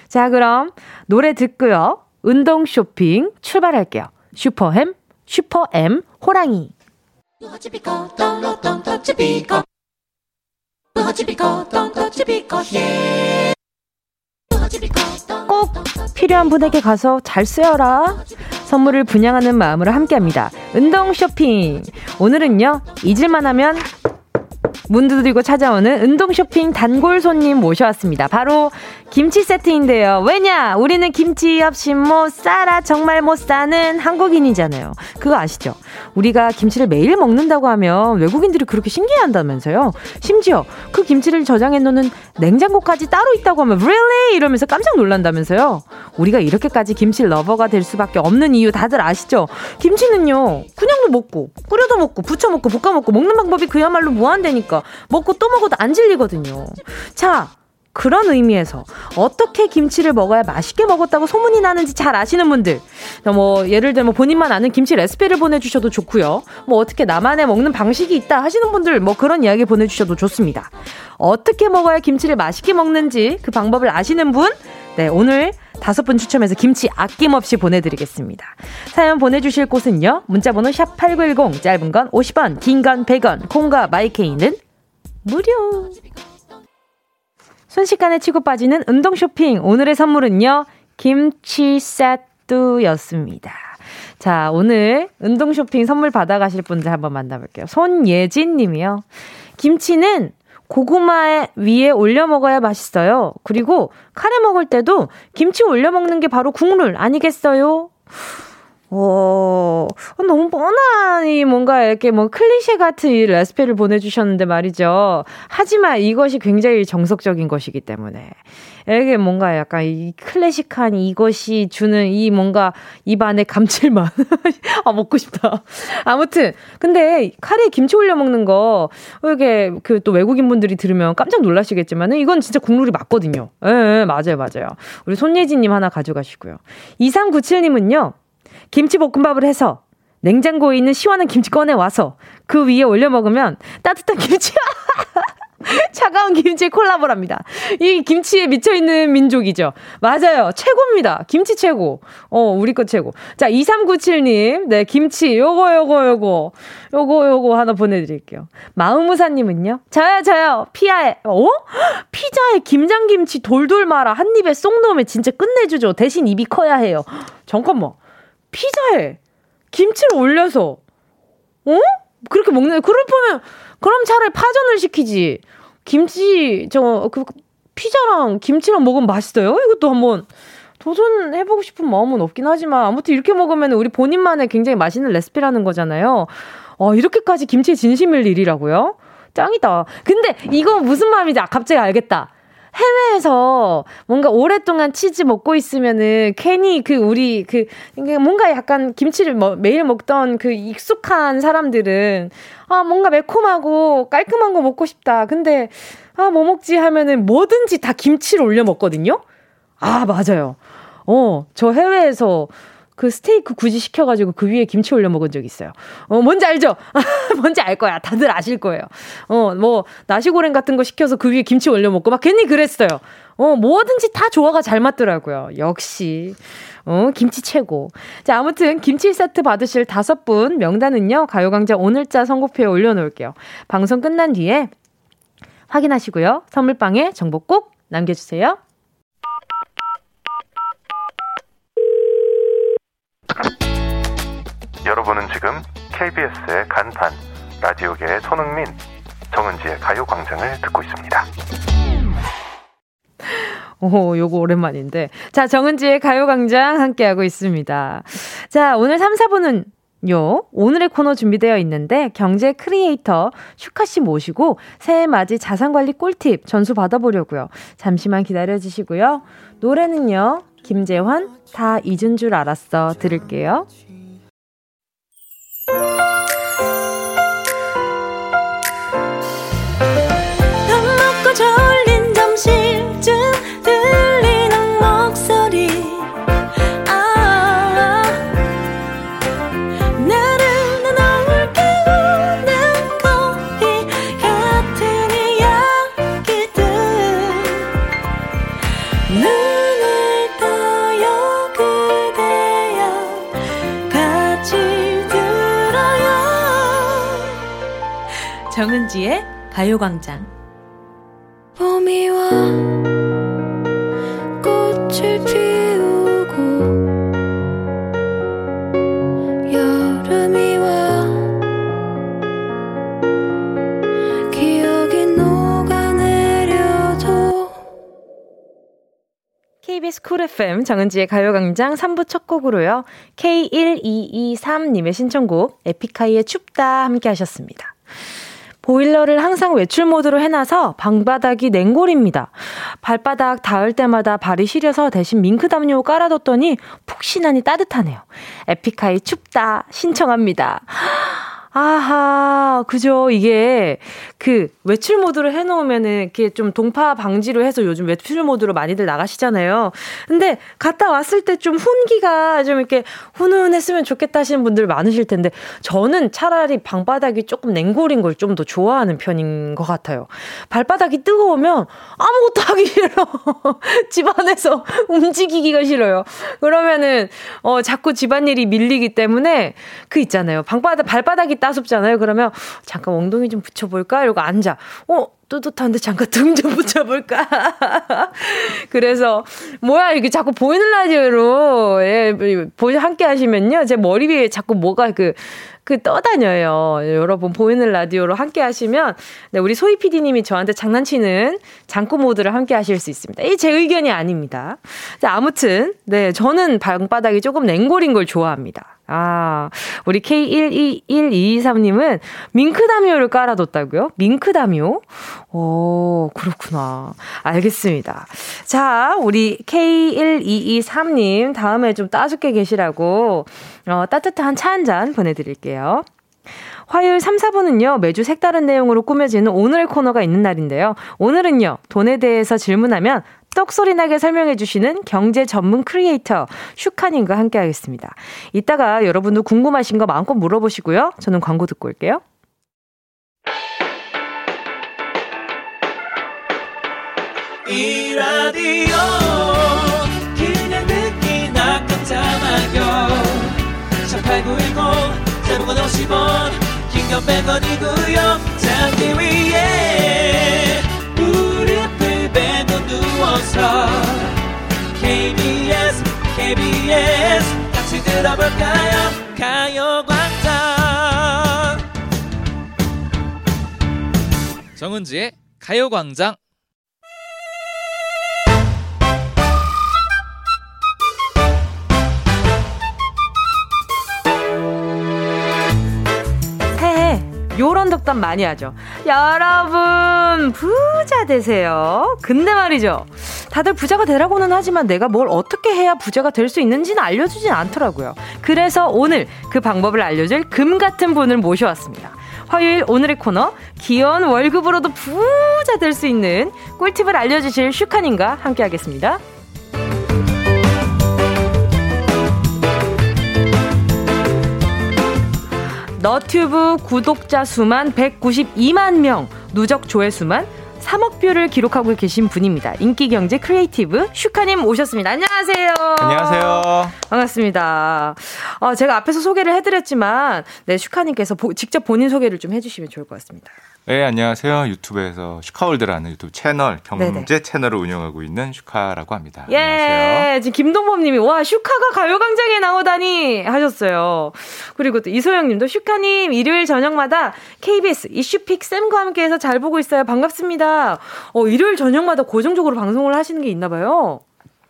자, 그럼 노래 듣고요. 운동 쇼핑 출발할게요. 슈퍼햄, 슈퍼엠, 호랑이. 예. 꼭 필요한 분에게 가서 잘 쓰여라. 선물을 분양하는 마음으로 함께합니다. 운동 쇼핑. 오늘은요, 잊을만 하면 문 두드리고 찾아오는 운동 쇼핑 단골 손님 모셔왔습니다. 바로 김치 세트인데요. 왜냐? 우리는 김치 없이 못 살아. 정말 못 사는 한국인이잖아요. 그거 아시죠? 우리가 김치를 매일 먹는다고 하면 외국인들이 그렇게 신기해 한다면서요. 심지어 그 김치를 저장해 놓는 냉장고까지 따로 있다고 하면 really? 이러면서 깜짝 놀란다면서요. 우리가 이렇게까지 김치 러버가 될 수밖에 없는 이유 다들 아시죠? 김치는요. 그냥도 먹고 끓여도 먹고 부쳐 먹고 볶아 먹고 먹는 방법이 그야말로 무한대니까 먹고 또 먹어도 안 질리거든요. 자, 그런 의미에서 어떻게 김치를 먹어야 맛있게 먹었다고 소문이 나는지 잘 아시는 분들 뭐 예를 들면 본인만 아는 김치 레시피를 보내주셔도 좋고요 뭐 어떻게 나만의 먹는 방식이 있다 하시는 분들 뭐 그런 이야기 보내주셔도 좋습니다 어떻게 먹어야 김치를 맛있게 먹는지 그 방법을 아시는 분 네, 오늘 다섯 분 추첨해서 김치 아낌없이 보내드리겠습니다. 사연 보내주실 곳은요. 문자번호 샵 8910, 짧은 건 50원, 긴 건 100원, 콩과 마이케이는 무료. 순식간에 치고 빠지는 운동 쇼핑. 오늘의 선물은요, 김치 세트였습니다. 자, 오늘 운동 쇼핑 선물 받아가실 분들 한번 만나볼게요. 손예진 님이요. 김치는 고구마 위에 올려 먹어야 맛있어요. 그리고 카레 먹을 때도 김치 올려 먹는 게 바로 국물 아니겠어요? 오, 어, 너무 뻔하니 뭔가 이렇게 뭐 클리셰 같은 이 레시피를 보내주셨는데 말이죠. 하지만 이것이 굉장히 정석적인 것이기 때문에. 이게 뭔가 약간 이 클래식한 이것이 주는 이 뭔가 입안의 감칠맛. 아, 먹고 싶다. 아무튼. 근데 카레에 김치 올려 먹는 거, 이게 그 또 외국인 분들이 들으면 깜짝 놀라시겠지만은 이건 진짜 국룰이 맞거든요. 예, 예 맞아요, 맞아요. 우리 손예진님 하나 가져가시고요. 2397님은요, 김치볶음밥을 해서 냉장고에 있는 시원한 김치 꺼내 와서 그 위에 올려 먹으면 따뜻한 김치 차가운 김치 콜라보랍니다. 이 김치에 미쳐있는 민족이죠. 맞아요. 최고입니다. 김치 최고. 어, 우리 거 최고. 자, 2397님. 네, 김치. 요거, 요거, 요거. 요거, 요거 하나 보내드릴게요. 마음우사님은요? 저요, 저요. 피아에, 어? 피자에 김장김치 돌돌 말아. 한 입에 쏙 넣으면 진짜 끝내주죠. 대신 입이 커야 해요. 잠깐만. 피자에 김치를 올려서, 어? 그렇게 먹는, 그럴 거면, 그럼 차라리 파전을 시키지. 김치, 저, 그, 피자랑 김치랑 먹으면 맛있어요? 이것도 한번 도전해보고 싶은 마음은 없긴 하지만, 아무튼 이렇게 먹으면 우리 본인만의 굉장히 맛있는 레시피라는 거잖아요. 어, 이렇게까지 김치에 진심일 일이라고요? 짱이다. 근데 이거 무슨 마음인지 아, 갑자기 알겠다. 해외에서 뭔가 오랫동안 치즈 먹고 있으면은 괜히 그 우리 그 뭔가 약간 김치를 뭐 매일 먹던 그 익숙한 사람들은 아 뭔가 매콤하고 깔끔한 거 먹고 싶다. 근데 아 뭐 먹지 하면은 뭐든지 다 김치를 올려 먹거든요. 아 맞아요. 어 저 해외에서 그 스테이크 굳이 시켜가지고 그 위에 김치 올려 먹은 적 있어요. 어, 뭔지 알죠? 뭔지 알 거야. 다들 아실 거예요. 어, 뭐, 나시고랭 같은 거 시켜서 그 위에 김치 올려 먹고 막 괜히 그랬어요. 어, 뭐든지 다 조화가 잘 맞더라고요. 역시. 어, 김치 최고. 자, 아무튼 김치 세트 받으실 다섯 분 명단은요, 가요광장 오늘자 선곡표에 올려놓을게요. 방송 끝난 뒤에 확인하시고요. 선물방에 정보 꼭 남겨주세요. 여러분은 지금 KBS의 간판, 라디오계의 손흥민, 정은지의 가요광장을 듣고 있습니다. 오, 요거 오랜만인데. 자, 정은지의 가요광장 함께하고 있습니다. 자, 오늘 3, 4분은 요, 오늘의 코너 준비되어 있는데, 경제 크리에이터 슈카 씨 모시고, 새해 맞이 자산 관리 꿀팁 전수 받아보려고요. 잠시만 기다려 주시고요. 노래는요, 김재환, 다 잊은 줄 알았어. 들을게요. Bye. 정은지의 가요광장 봄이 와 꽃을 피우고 여름이 와 기억이 녹아내려도 KBS 쿨 FM 정은지의 가요광장 3부 첫 곡으로요. K1223님의 신청곡 에픽하이의 춥다 함께 하셨습니다. 보일러를 항상 외출 모드로 해놔서 방바닥이 냉골입니다. 발바닥 닿을 때마다 발이 시려서 대신 밍크 담요 깔아뒀더니 푹신하니 따뜻하네요. 에픽하이 춥다 신청합니다. 아하, 그죠. 이게 그 외출 모드로 해놓으면은 이렇게 좀 동파 방지로 해서 요즘 외출 모드로 많이들 나가시잖아요. 근데 갔다 왔을 때 좀 훈기가 좀 이렇게 훈훈했으면 좋겠다 하시는 분들 많으실 텐데 저는 차라리 방바닥이 조금 냉골인 걸 좀 더 좋아하는 편인 것 같아요. 발바닥이 뜨거우면 아무것도 하기 싫어. 집안에서 움직이기가 싫어요. 그러면은 어 자꾸 집안일이 밀리기 때문에 그 있잖아요. 방바닥 발바닥이 따숩잖아요. 그러면 잠깐 엉덩이 좀 붙여볼까? 이러고 앉아. 어, 뜨뜻한데 잠깐 등 좀 붙여볼까? 그래서, 뭐야, 이게 자꾸 보이는 라디오로, 예, 함께 하시면요. 제 머리 위에 자꾸 뭐가 그, 그 떠다녀요. 여러분 보이는 라디오로 함께 하시면 네, 우리 소희 PD님이 저한테 장난치는 장구 모드를 함께 하실 수 있습니다. 이 제 의견이 아닙니다. 자, 아무튼 네, 저는 방바닥이 조금 냉골인 걸 좋아합니다. 아, 우리 K121223님은 밍크다미오를 깔아뒀다고요? 밍크다미오? 오, 그렇구나. 알겠습니다. 자, 우리 K1223님, 다음에 좀 따숩게 계시라고, 어, 따뜻한 차 한 잔 보내드릴게요. 화요일 3, 4분은요, 매주 색다른 내용으로 꾸며지는 오늘의 코너가 있는 날인데요. 오늘은요, 돈에 대해서 질문하면 떡소리 나게 설명해 주시는 경제 전문 크리에이터 슈카님과 함께 하겠습니다. 이따가 여러분도 궁금하신 거 마음껏 물어보시고요. 저는 광고 듣고 올게요. 이 라디오 그냥 듣기나 깜짝마요 18910 대목원 50원 긴건 100원이고요 잠기 위에 누워서 KBS KBS 같이 들어볼까요 가요광장 정은지의 가요광장 요런 덕담 많이 하죠. 여러분, 부자 되세요. 근데 말이죠. 다들 부자가 되라고는 하지만 내가 뭘 어떻게 해야 부자가 될 수 있는지는 알려주진 않더라고요. 그래서 오늘 그 방법을 알려줄 금 같은 분을 모셔왔습니다. 화요일 오늘의 코너 귀여운 월급으로도 부자 될 수 있는 꿀팁을 알려주실 슈카님과 함께하겠습니다. 너튜브 구독자 수만 192만 명, 누적 조회수만 3억 뷰를 기록하고 계신 분입니다. 인기경제 creative 슈카님 오셨습니다. 안녕하세요. 안녕하세요. 반갑습니다. 어, 제가 앞에서 소개를 해드렸지만, 네, 슈카님께서 보, 직접 본인 소개를 좀 해주시면 좋을 것 같습니다. 네, 안녕하세요. 유튜브에서 슈카월드라는 유튜브 채널, 경제 네네. 채널을 운영하고 있는 슈카라고 합니다. 예, 안녕하세요. 지금 김동범 님이, 와, 슈카가 가요광장에 나오다니 하셨어요. 그리고 또 이소영 님도 슈카님, 일요일 저녁마다 KBS 이슈픽 쌤과 함께 해서 잘 보고 있어요. 반갑습니다. 어, 일요일 저녁마다 고정적으로 방송을 하시는 게 있나 봐요.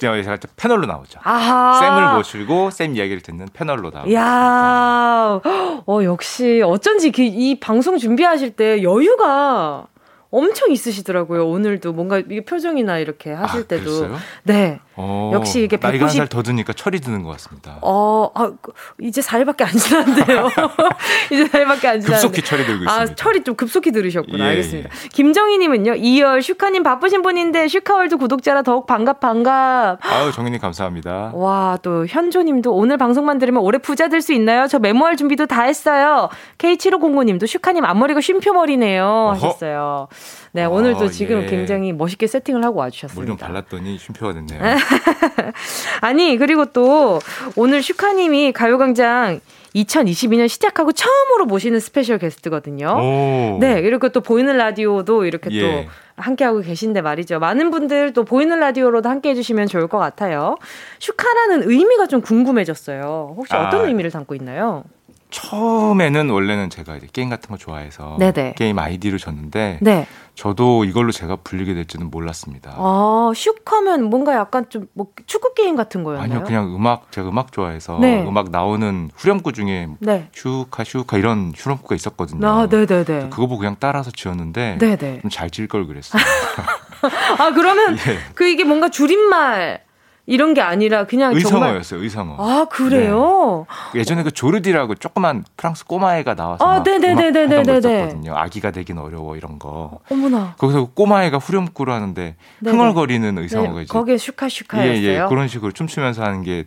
제가 패널로 나오죠. 아하. 쌤을 모시고 쌤 이야기를 듣는 패널로 나오죠. 야, 어 역시 어쩐지 그 이 방송 준비하실 때 여유가 엄청 있으시더라고요. 오늘도 뭔가 이게 표정이나 이렇게 하실 아, 때도. 그랬어요? 네. 어, 역시 이게 190... 나이가 한 살 더 드니까 철이 드는 것 같습니다. 어, 아, 그, 이제 4일밖에 안 지났는데요. 이제 4일밖에 안 지났는데. 급속히 철이 들고 아, 있습니다. 아, 철이 좀 급속히 들으셨구나. 예, 알겠습니다. 예. 김정희님은요, 이열 슈카님 바쁘신 분인데 슈카월드 구독자라 더욱 반갑 반갑. 아유, 정희님 감사합니다. 와, 또 현조님도 오늘 방송만 들으면 올해 부자 될 수 있나요? 저 메모할 준비도 다 했어요. K7509님도 슈카님 앞머리가 쉼표 머리네요. 하셨어요. 네, 오늘도 어, 지금 예. 굉장히 멋있게 세팅을 하고 와주셨습니다. 물 좀 발랐더니 쉼표가 됐네요. 아니, 그리고 또 오늘 슈카님이 가요광장 2022년 시작하고 처음으로 모시는 special guest거든요. 오. 네, 그리고 또 보이는 라디오도 이렇게 예. 또 함께하고 계신데 말이죠. 많은 분들 또 보이는 라디오로도 함께 해주시면 좋을 것 같아요. 슈카라는 의미가 좀 궁금해졌어요. 혹시 어떤 아. 의미를 담고 있나요? 처음에는 원래는 제가 이제 게임 같은 거 좋아해서 네네. 게임 아이디를 줬는데 네. 저도 이걸로 제가 불리게 될지는 몰랐습니다. 아, 슉하면 뭔가 약간 좀 뭐 축구 게임 같은 거였나요? 아니요, 그냥 음악 제가 음악 좋아해서 네. 음악 나오는 후렴구 중에 네. 슈카 슈카 이런 후렴구가 있었거든요. 아, 네, 네, 네. 그거 보고 그냥 따라서 지었는데 네네. 잘 지을 걸 그랬어요. 아, 그러면 예. 그 이게 뭔가 줄임말 이런 게 아니라 그냥 의성어였어요. 의성어. 아 그래요? 네. 예전에 그 조르디라고 조그만 프랑스 꼬마애가 나와서 아, 네네네네네네. 아기가 되긴 어려워 이런 거. 어머나. 거기서 그 꼬마애가 후렴구를 하는데 네네. 흥얼거리는 의성어가 네. 이제 거기에 슈카슈카였어요. 예, 예. 그런 식으로 춤추면서 하는 게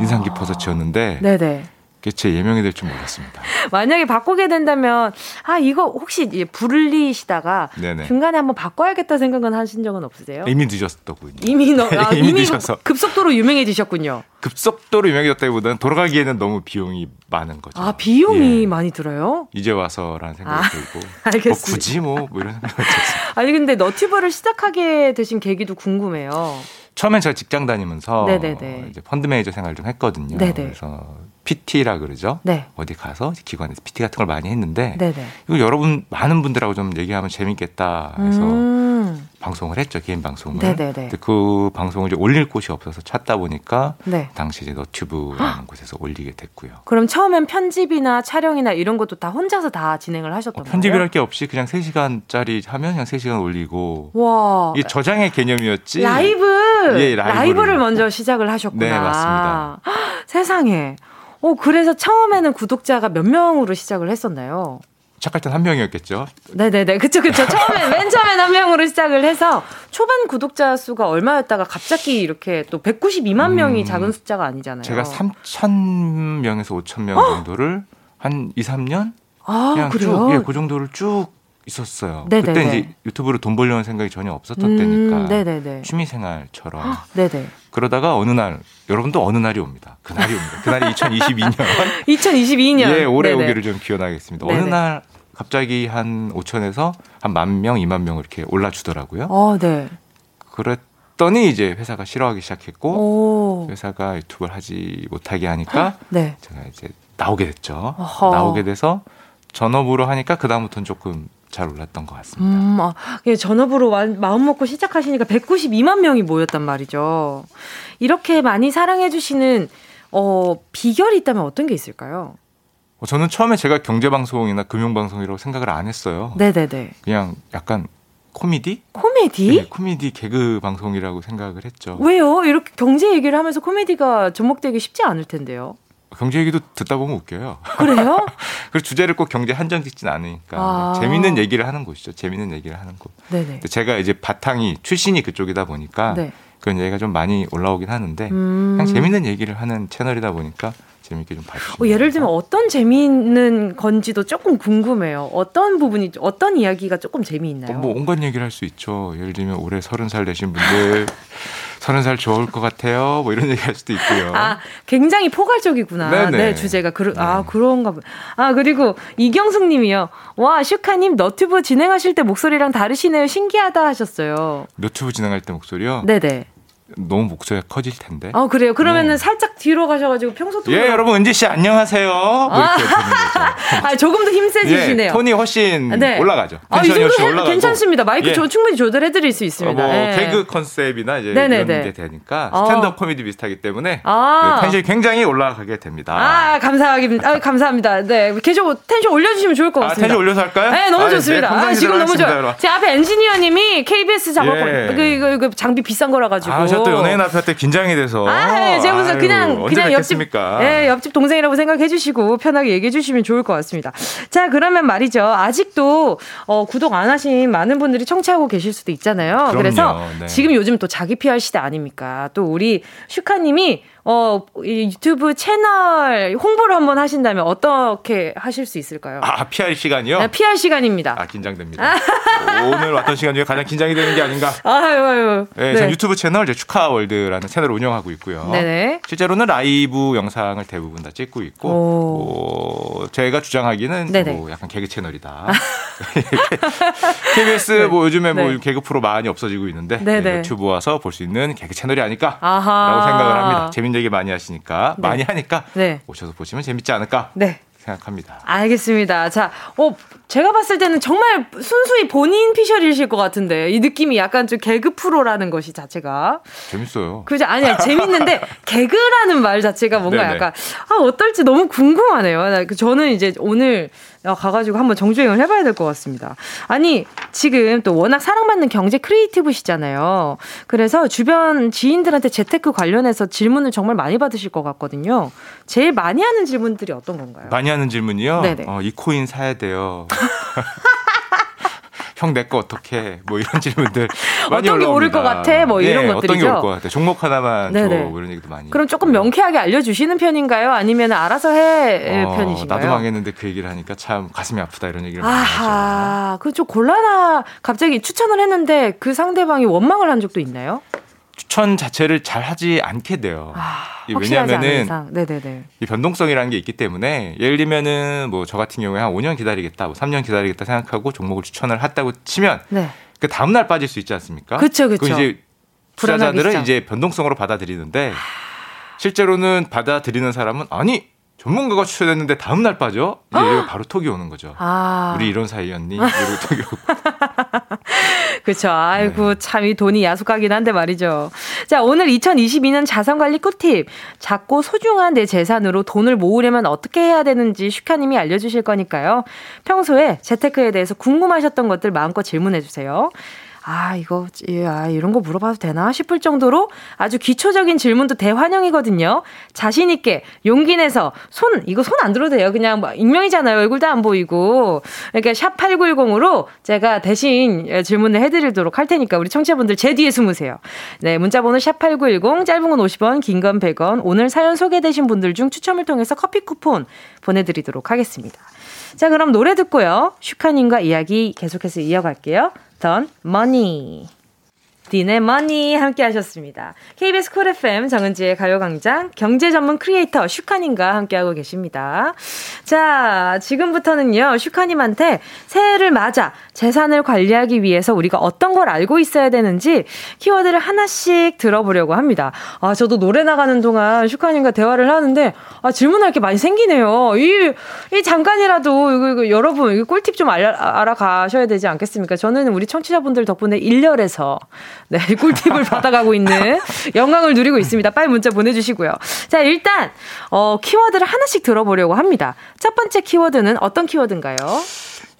인상 깊어서 지었는데. 네네. 제 예명이 될 줄 몰랐습니다. 만약에 바꾸게 된다면 아 이거 혹시 부르리시다가 네네. 중간에 한번 바꿔야겠다 생각은 하신 적은 없으세요? 이미 늦었더군요. 이미 너, 아, 이미, 이미 늦어서 급속도로 유명해지셨군요. 급속도로 유명해졌다기보다는 돌아가기에는 너무 비용이 많은 거죠. 아 비용이 예. 많이 들어요? 이제 와서라는 생각이 아, 들고 알겠습니다. 뭐 굳이 뭐, 뭐 이런 생각이 들었어요. 아니 근데 너튜브를 시작하게 되신 계기도 궁금해요. 처음엔 제가 직장 다니면서 네네네. 이제 펀드 매니저 생활 좀 했거든요. 네네. 그래서 PT라 그러죠. 네. 어디 가서 기관에서 PT 같은 걸 많이 했는데 네네. 이거 여러분 많은 분들하고 좀 얘기하면 재밌겠다 해서 음. 방송을 했죠 개인 방송을. 네네네. 그 방송을 이제 올릴 곳이 없어서 찾다 보니까 네. 당시 이제 너튜브라는 곳에서 올리게 됐고요. 그럼 처음엔 편집이나 촬영이나 이런 것도 다 혼자서 다 진행을 하셨던 어, 편집이랄 게 없이 그냥 3 시간짜리 하면 그냥 3 시간 올리고. 와. 이게 저장의 개념이었지. 라이브. 예, 라이브를, 라이브를 먼저 시작을 하셨구나. 네, 맞습니다. 세상에. 어, 그래서 처음에는 구독자가 몇 명으로 시작을 했었나요? 시작할 땐 한 명이었겠죠. 네네네. 그쵸, 그쵸. 처음에, 맨 처음엔 한 명으로 시작을 해서 초반 구독자 수가 얼마였다가 갑자기 이렇게 또 192만 명이 음, 작은 숫자가 아니잖아요. 제가 3,000명에서 5,000명 정도를 한 2, 3년? 아, 그냥 그래요? 쭉, 예, 그 정도를 쭉 있었어요. 네네네. 그때 이제 유튜브로 돈 벌려는 생각이 전혀 없었던 음, 때니까 네네네. 취미 생활처럼. 네네. 그러다가 어느 날 여러분도 어느 날이 옵니다. 그날이 옵니다. 그날이 2022년. 2022년. 예, 올해 네네. 오기를 좀 기원하겠습니다. 네네. 어느 날 갑자기 한 5천에서 한 만 명, 2만 명 이렇게 올라주더라고요. 어, 네. 그랬더니 이제 회사가 싫어하기 시작했고 오. 회사가 유튜브를 하지 못하게 하니까 네. 제가 이제 나오게 됐죠. 어허. 나오게 돼서 전업으로 하니까 그다음부터는 조금 잘 올랐던 것 같습니다. 음, 아, 예, 전업으로 마음 먹고 시작하시니까 192만 명이 모였단 말이죠. 이렇게 많이 사랑해주시는 어, 비결이 있다면 어떤 게 있을까요? 어, 저는 처음에 제가 경제방송이나 금융방송이라고 생각을 안 했어요. 네네네. 그냥 약간 코미디? 코미디? 네, 코미디 개그 방송이라고 생각을 했죠. 왜요? 이렇게 경제 얘기를 하면서 코미디가 접목되기 쉽지 않을 텐데요. 경제 얘기도 듣다 보면 웃겨요. 그래요? 그리고 주제를 꼭 경제 한정 짓진 않으니까 아. 재밌는 얘기를 하는 곳이죠. 재밌는 얘기를 하는 곳. 네네. 제가 이제 바탕이 출신이 그쪽이다 보니까 네. 그런 얘기가 좀 많이 올라오긴 하는데 음. 그냥 재밌는 얘기를 하는 채널이다 보니까 재밌게 좀 봐주시면. 어, 예를 들면 어떤 재미있는 건지도 조금 궁금해요. 어떤 부분이 어떤 이야기가 조금 재미있나요? 뭐 온갖 얘기를 할 수 있죠. 예를 들면 올해 서른 살 되신 분들 서른 살 좋을 것 같아요. 뭐 이런 얘기 할 수도 있고요. 아, 굉장히 포괄적이구나. 네네. 네, 주제가. 그, 네. 아, 그런가 보. 아, 그리고 이경숙 님이요. 와, 슈카님 너튜브 진행하실 때 목소리랑 다르시네요. 신기하다 하셨어요. 너튜브 진행할 때 목소리요? 네네. 너무 목소리가 커질 텐데. 어 그래요. 그러면은 네. 살짝 뒤로 가셔가지고 평소 톤. 예, 여러분 은지 씨 안녕하세요. 뭐 아. 아 조금 더 힘세지시네요. 예, 톤이 훨씬 네. 올라가죠. 아, 이 정도. 괜찮습니다. 마이크 예. 저 충분히 조절해드릴 수 있습니다. 어, 뭐 예. 개그 concept이나 이제 네네네. 이런 게 되니까 어. stand-up 코미디 비슷하기 때문에 아. 네, tension이 굉장히 올라가게 됩니다. 아 감사합니다. 아, 감사합니다. 네 계속 텐션 올려주시면 좋을 것 아, 같습니다. 텐션 올려서 할까요? 네 너무 아, 좋습니다. 네, 아, 지금 너무 좋아요. 제 앞에 엔지니어님이 KBS 작업 예. 그, 이거, 이거 장비 비싼 거라 가지고. 아, 저또 연예인 앞에 긴장이 돼서. 아, 제가 무슨 그냥 그냥 옆집 예, 옆집 동생이라고 생각해 주시고 편하게 얘기해 주시면 좋을 것 같습니다. 자, 그러면 말이죠. 아직도 어, 구독 안 하신 많은 분들이 청취하고 계실 수도 있잖아요. 그럼요. 그래서 네. 지금 요즘 또 자기 PR 시대 아닙니까? 또 우리 슈카 님이 어, 유튜브 채널 홍보를 한번 하신다면 어떻게 하실 수 있을까요? 아, PR 시간이요? 네, PR 시간입니다. 아, 긴장됩니다. 오늘 왔던 시간 중에 가장 긴장이 되는 게 아닌가? 아유, 아유. 네, 네. 유튜브 채널, 축하월드라는 채널을 운영하고 있고요. 네네. 실제로는 라이브 영상을 대부분 다 찍고 있고, 어, 제가 주장하기는 뭐 약간 개그 채널이다. KBS 네. 뭐 요즘에 뭐 네. 개그 프로 많이 없어지고 있는데 네, 유튜브 와서 볼 수 있는 개그 채널이 아닐까라고 생각을 합니다. 재밌는 얘기 많이 하시니까 네. 많이 하니까 네. 오셔서 보시면 재밌지 않을까 네. 생각합니다. 알겠습니다. 자, 어, 제가 봤을 때는 정말 순수히 본인 피셜이실 것 같은데 이 느낌이 약간 좀 개그 프로라는 것이 자체가 재밌어요. 그죠? 아니야 재밌는데 개그라는 말 자체가 뭔가 네네. 약간 아 어떨지 너무 궁금하네요. 그 저는 이제 오늘 가가지고 한번 정주행을 해봐야 될 것 같습니다. 아니, 지금 또 워낙 사랑받는 경제 creative시잖아요. 그래서 주변 지인들한테 재테크 관련해서 질문을 정말 많이 받으실 것 같거든요. 제일 많이 하는 질문들이 어떤 건가요? 많이 하는 질문이요? 네네. 어, 이 코인 사야 돼요. 형 내 거 어떻게 뭐 이런 질문들 많이 어떤 게 오를 것 같아 뭐 이런 네, 것들이죠. 어떤 게 올 것 같아. 종목 하나만 네네. 줘. 뭐 이런 얘기도 많이. 그럼 조금 명쾌하게 알려주시는 편인가요? 아니면 알아서 해 어, 편이신가요? 나도 망했는데 그 얘기를 하니까 참 가슴이 아프다 이런 얘기를 많이 하죠. 그좀 곤란하. 갑자기 추천을 했는데 그 상대방이 원망을 한 적도 있나요? 추천 자체를 잘 하지 않게 돼요. 아, 왜냐하면은. 이 변동성이라는 게 있기 때문에 예를 들면은 뭐 저 같은 경우에 한 5년 기다리겠다, 뭐 3년 기다리겠다 생각하고 종목을 추천을 했다고 치면 네. 그 다음 날 빠질 수 있지 않습니까? 그렇죠, 그렇죠. 이제 투자자들은 이제 변동성으로 받아들이는데 실제로는 받아들이는 사람은 아니 전문가가 추천했는데 다음 날 빠져? 이제 아! 바로 톡이 오는 거죠. 아. 우리 이런 사이였니? 이러고 톡이 오고. 그렇죠. 아이고 네. 참이 돈이 야속하긴 한데 말이죠. 자 오늘 2022년 자산관리 꿀팁. 작고 소중한 내 재산으로 돈을 모으려면 어떻게 해야 되는지 슈카님이 알려주실 거니까요. 평소에 재테크에 대해서 궁금하셨던 것들 마음껏 질문해 주세요. 아, 이거, 아, 이런 거 물어봐도 되나 싶을 정도로 아주 기초적인 질문도 대환영이거든요. 자신있게 용기 내서 손, 이거 손 안 들어도 돼요. 그냥 뭐 익명이잖아요. 얼굴도 안 보이고. 그러니까 샵8910으로 제가 대신 질문을 해드리도록 할 테니까 우리 청취자분들 제 뒤에 숨으세요. 네, 문자번호 샵8910, 짧은 건 50원, 긴 건 100원. 오늘 사연 소개되신 분들 중 추첨을 통해서 커피 쿠폰 보내드리도록 하겠습니다. 자, 그럼 노래 듣고요. 슈카님과 이야기 계속해서 이어갈게요. 던 Money. 던의 Money 함께 하셨습니다. KBS 쿨 FM 정은지의 가요광장 경제 전문 크리에이터 슈카님과 함께하고 계십니다. 자, 지금부터는요, 슈카님한테 새해를 맞아 재산을 관리하기 위해서 우리가 어떤 걸 알고 있어야 되는지 키워드를 하나씩 들어보려고 합니다. 아, 저도 노래 나가는 동안 슈카님과 대화를 하는데, 아, 질문할 게 많이 생기네요. 이, 이 잠깐이라도 이거, 이거 여러분, 이거 꿀팁 좀 알아, 알아가셔야 되지 않겠습니까? 저는 우리 청취자분들 덕분에 일렬에서 네, 꿀팁을 받아가고 있는 영광을 누리고 있습니다. 빨리 문자 보내주시고요. 자, 일단, 어, 키워드를 하나씩 들어보려고 합니다. 첫 번째 키워드는 어떤 키워드인가요?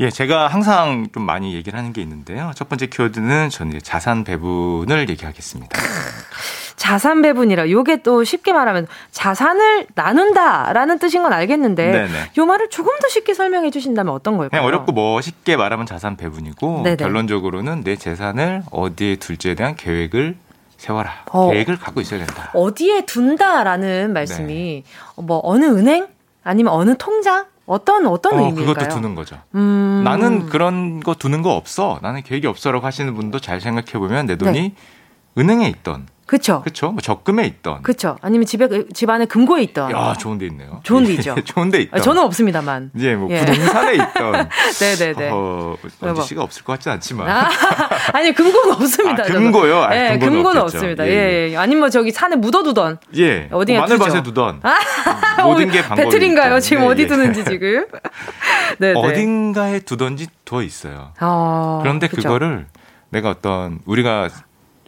예, 제가 항상 좀 많이 얘기를 하는 게 있는데요. 첫 번째 키워드는 저는 자산 배분을 얘기하겠습니다. 자산 배분이라 요게 또 쉽게 말하면 자산을 나눈다라는 뜻인 건 알겠는데 네네. 요 말을 조금 더 쉽게 설명해 주신다면 어떤 걸까요? 그냥 어렵고 뭐 쉽게 말하면 자산 배분이고 네네. 결론적으로는 내 재산을 어디에 둘지에 대한 계획을 세워라. 어. 계획을 갖고 있어야 된다. 어디에 둔다라는 말씀이 네. 뭐 어느 은행 아니면 어느 통장 어떤 어떤 어, 의미일까요? 그것도 두는 거죠. 음... 나는 그런 거 두는 거 없어. 나는 계획이 없어라고 하시는 분도 잘 생각해 보면 내 돈이 네. 은행에 있던 그쵸. 그쵸. 뭐 적금에 있던. 그쵸. 아니면 집에, 집 안에 금고에 있던. 야, 좋은 데 있네요. 좋은 데 있죠. 좋은 데 있던. 저는 없습니다만. 이제 뭐 예. 부동산에 있던. 네 네 네. 어, 원지 씨가 없을 것 같진 않지만. 아, 아니, 금고는 없습니다. 아, 금고요? 아, 예, 금고는, 금고는 없습니다. 예, 예. 예. 아니면 뭐 저기 산에 묻어 두던. 예. 어디에 뭐 마늘밭에 두던. 아, 모든 게 방법이 배틀인가요? 지금 네, 어디 예. 두는지 지금. 네, 어딘가에 두던지 더 있어요. 아, 그런데 그쵸. 그거를 내가 어떤 우리가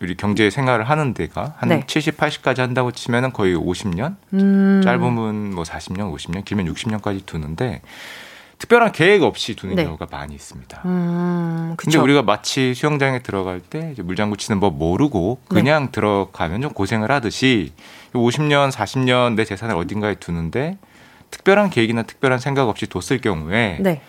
우리 경제 생활을 하는 데가 한 네. 70, 80까지 한다고 치면은 거의 50년, 음. 짧으면 뭐 40년, 50년, 길면 60년까지 두는데 특별한 계획 없이 두는 네. 경우가 많이 있습니다. 음, 근데 우리가 마치 수영장에 들어갈 때 이제 물장구 치는 법 모르고 네. 그냥 네. 들어가면 좀 고생을 하듯이 50년, 40년 내 재산을 어딘가에 두는데 특별한 계획이나 특별한 생각 없이 뒀을 경우에 네.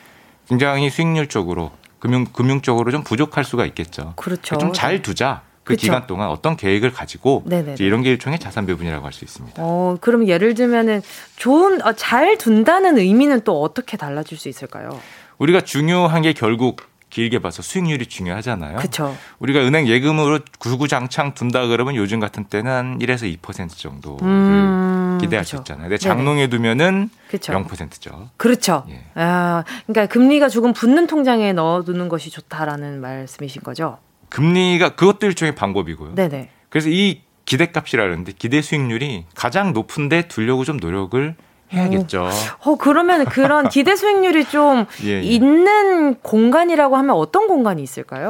굉장히 수익률적으로 금융 금융적으로 좀 부족할 수가 있겠죠. 그렇죠. 좀 잘 두자. 그 그쵸? 기간 동안 어떤 계획을 가지고 이런 게 일종의 자산 배분이라고 할 수 있습니다. 어, 그럼 예를 들면은 좋은 어, 잘 둔다는 의미는 또 어떻게 달라질 수 있을까요? 우리가 중요한 게 결국 길게 봐서 수익률이 중요하잖아요. 그쵸. 우리가 은행 예금으로 구구장창 둔다 그러면 요즘 같은 때는 한 1에서 2% 정도를 음, 기대할 그쵸. 수 있잖아요. 근데 장롱에 두면은 그쵸. 0%죠. 그렇죠. 예. 아, 그러니까 금리가 조금 붙는 통장에 넣어두는 것이 좋다라는 말씀이신 거죠? 금리가 그것도 일종의 방법이고요. 네네. 그래서 이 기대값이라는데 기대 수익률이 가장 높은데 두려고 좀 노력을 해야겠죠. 어, 그러면 그런 기대 수익률이 좀 예, 예. 있는 공간이라고 하면 어떤 공간이 있을까요?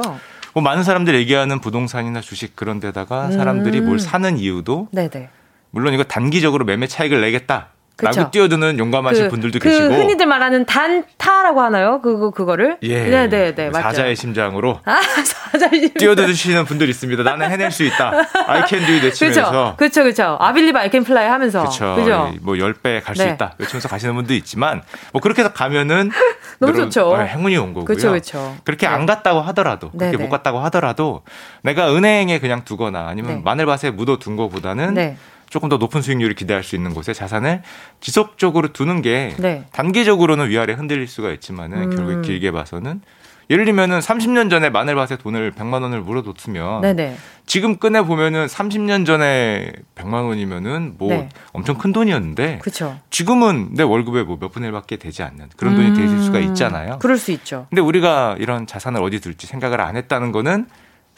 뭐 많은 사람들이 얘기하는 부동산이나 주식 그런 데다가 사람들이 뭘 음. 사는 이유도 네네. 물론 이거 단기적으로 매매 차익을 내겠다. 라고 뛰어드는 용감하신 그, 분들도 그 계시고 흔히들 말하는 단타라고 하나요? 그거 그거를 예, 네네네 네, 맞죠. 사자의 심장으로 아, 사자의 심장. 뛰어드시는 분들 있습니다. 나는 해낼 수 있다. I can do it 외치면서 그렇죠 그렇죠 아빌리브 I can fly 하면서 그렇죠 뭐 10배 갈수 네. 있다 외치면서 가시는 분도 있지만 뭐 그렇게 해서 가면은 너무 좋죠. 어, 행운이 온 거고요. 그렇죠 그렇죠. 그렇게 네. 안 갔다고 하더라도 그렇게 네네. 못 갔다고 하더라도 내가 은행에 그냥 두거나 아니면 네. 마늘밭에 묻어둔 거보다는 네. 조금 더 높은 수익률을 기대할 수 있는 곳에 자산을 지속적으로 두는 게 네. 단기적으로는 위아래 흔들릴 수가 있지만은 음. 결국 길게 봐서는 예를 들면은 30년 전에 마늘밭에 돈을 100만 원을 물어뒀으면 네네. 지금 꺼내 보면은 30년 전에 100만 원이면은 뭐 네. 엄청 큰 돈이었는데 그쵸. 지금은 내 월급의 뭐 몇 분의 1밖에 되지 않는 그런 돈이 음. 되실 수가 있잖아요. 그럴 수 있죠. 근데 우리가 이런 자산을 어디 둘지 생각을 안 했다는 거는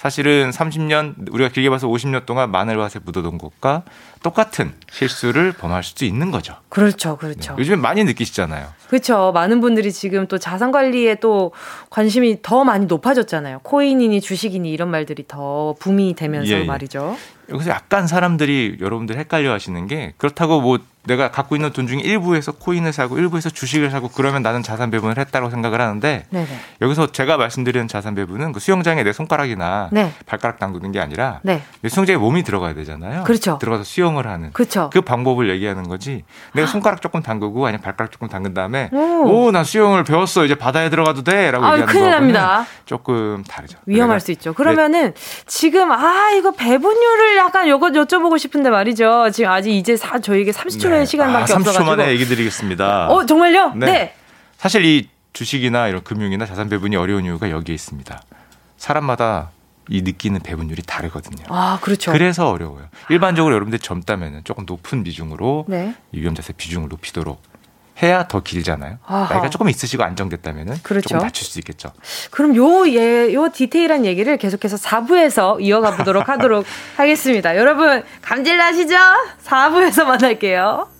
사실은 30년 우리가 길게 봐서 50년 동안 마늘밭에 묻어둔 것과 똑같은 실수를 범할 수도 있는 거죠. 그렇죠, 그렇죠. 네. 요즘에 많이 느끼시잖아요. 그렇죠. 많은 분들이 지금 또 자산 관리에 또 관심이 더 많이 높아졌잖아요. 코인이니 주식이니 이런 말들이 더 붐이 되면서 예, 예. 말이죠. 여기서 약간 사람들이 여러분들 헷갈려 하시는 게 그렇다고 뭐 내가 갖고 있는 돈 중에 일부에서 코인을 사고 일부에서 주식을 사고 그러면 나는 자산 배분을 했다고 생각을 하는데 네네. 여기서 제가 말씀드리는 자산 배분은 그 수영장에 내 손가락이나 네. 발가락 담그는 게 아니라 네. 내 수영장에 몸이 들어가야 되잖아요. 그렇죠. 들어가서 수영을 하는 그렇죠. 그 방법을 얘기하는 거지. 내가 손가락 조금 담그고 아니면 발가락 조금 담근 다음에 오나 수영을 배웠어 이제 바다에 들어가도 돼라고 아, 얘기하는 큰일 납니다. 조금 다르죠. 위험할 수 있죠. 그러면은 네. 지금 아 이거 배분율을 약간 요거 여쭤보고 싶은데 말이죠. 지금 아직 이제 사, 저에게 30초 의 네. 시간밖에 아, 30초 없어가지고. 30초 만에 얘기 드리겠습니다. 어 정말요? 네. 네. 사실 이 주식이나 이런 금융이나 자산 배분이 어려운 이유가 여기에 있습니다. 사람마다 이 느끼는 배분율이 다르거든요. 아, 그렇죠. 그래서 어려워요. 일반적으로 여러분들 젊다면 조금 높은 비중으로 네. 위험자세 비중을 높이도록 해야 더 길잖아요. 아하. 나이가 조금 있으시고 안정됐다면은 그렇죠. 조금 낮출 수 있겠죠. 그럼 요, 예, 요 디테일한 얘기를 계속해서 4부에서 이어가 보도록 하도록 하겠습니다. 여러분, 감질 나시죠? 4부에서 만날게요.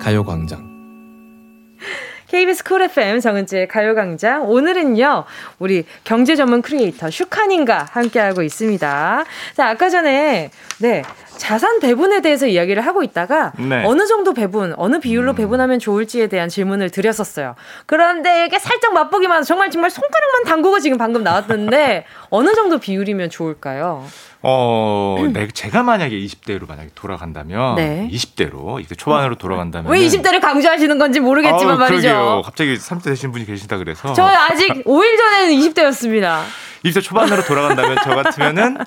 가요광장. KBS 쿨 FM 정은지의 가요광장. 오늘은요, 우리 경제 전문 크리에이터 슈카님과 함께하고 있습니다. 자, 아까 전에, 네, 자산 배분에 대해서 이야기를 하고 있다가 네. 어느 정도 배분, 어느 비율로 음. 배분하면 좋을지에 대한 질문을 드렸었어요. 그런데 이게 살짝 맛보기만 정말 정말 손가락만 담그고 지금 방금 나왔는데 어느 정도 비율이면 좋을까요? 어, 음. 네, 제가 만약에 20대로 만약에 돌아간다면 네. 20대로 이제 초반으로 돌아간다면 왜 20대를 강조하시는 건지 모르겠지만 어, 말이죠. 그러게요. 갑자기 30대 되신 분이 계신다 그래서 저 아직 5일 전에는 20대였습니다. 20대 초반으로 돌아간다면 저 같으면은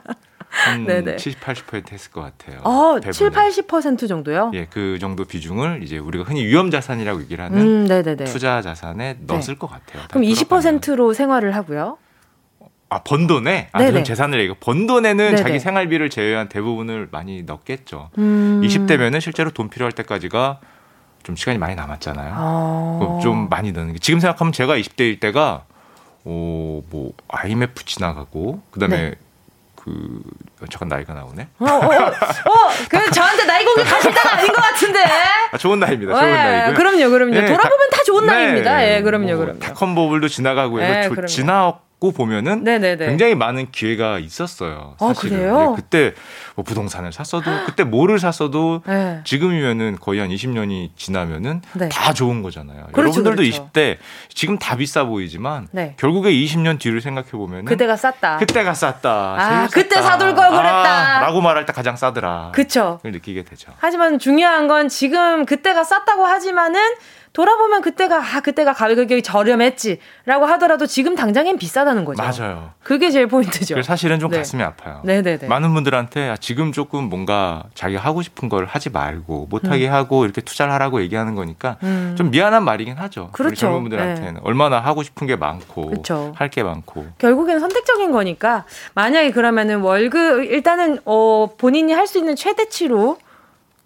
한 네네. 70, 80% 했을 것 같아요. 어, 7, 80% 정도요? 예, 그 정도 비중을 이제 우리가 흔히 위험 자산이라고 얘기를 하는 음, 투자 자산에 넣었을 네. 것 같아요. 그럼 20%로 생활을 하고요? 아, 번 돈에? 아, 전 재산을 얘기해. 번 돈에는 네네. 자기 생활비를 제외한 대부분을 많이 넣겠죠. 음. 20대면은 실제로 돈 필요할 때까지가 좀 시간이 많이 남았잖아요. 아. 좀 많이 넣는 게. 지금 생각하면 제가 20대일 때가, 오, 뭐, IMF 지나가고, 그 다음에 네. 그 잠깐 나이가 나오네. 어, 어, 어, 어 그 저한테 나이 공개 가실 때가 아닌 것 같은데. 아, 좋은 나이입니다. 좋은 네, 나이. 그럼요, 그럼요. 네, 돌아보면 다, 다 좋은 네, 나이입니다. 예, 그럼요, 뭐, 그럼요. 타컨버블도 지나가고 해서 네, 지나 갖고 보면은 네네네. 굉장히 많은 기회가 있었어요. 아, 사실은. 아, 그래요? 네, 그때 뭐 부동산을 샀어도 그때 뭐를 샀어도 네. 지금이면은 거의 한 20년이 지나면은 네. 다 좋은 거잖아요. 그렇죠, 여러분들도 그렇죠. 20대 지금 다 비싸 보이지만 네. 결국에 20년 뒤를 생각해 보면은 그때가 쌌다. 그때가 쌌다. 아, 그때 사둘 걸 그랬다. 아, 라고 말할 때 가장 싸더라. 그렇죠. 느끼게 되죠. 하지만 중요한 건 지금 그때가 쌌다고 하지만은 돌아보면 그때가 아 그때가 가격이 저렴했지라고 하더라도 지금 당장엔 비싸다는 거죠. 맞아요. 그게 제일 포인트죠. 사실은 좀 네. 가슴이 아파요. 네네네. 많은 분들한테 아, 지금 조금 뭔가 자기가 하고 싶은 걸 하지 말고 못하게 음. 하고 이렇게 투자를 하라고 얘기하는 거니까 음. 좀 미안한 말이긴 하죠. 그렇죠. 우리 젊은 분들한테는 네. 얼마나 하고 싶은 게 많고 그렇죠. 할게 많고 결국에는 선택적인 거니까 만약에 그러면은 월급 일단은 어 본인이 할 수 있는 최대치로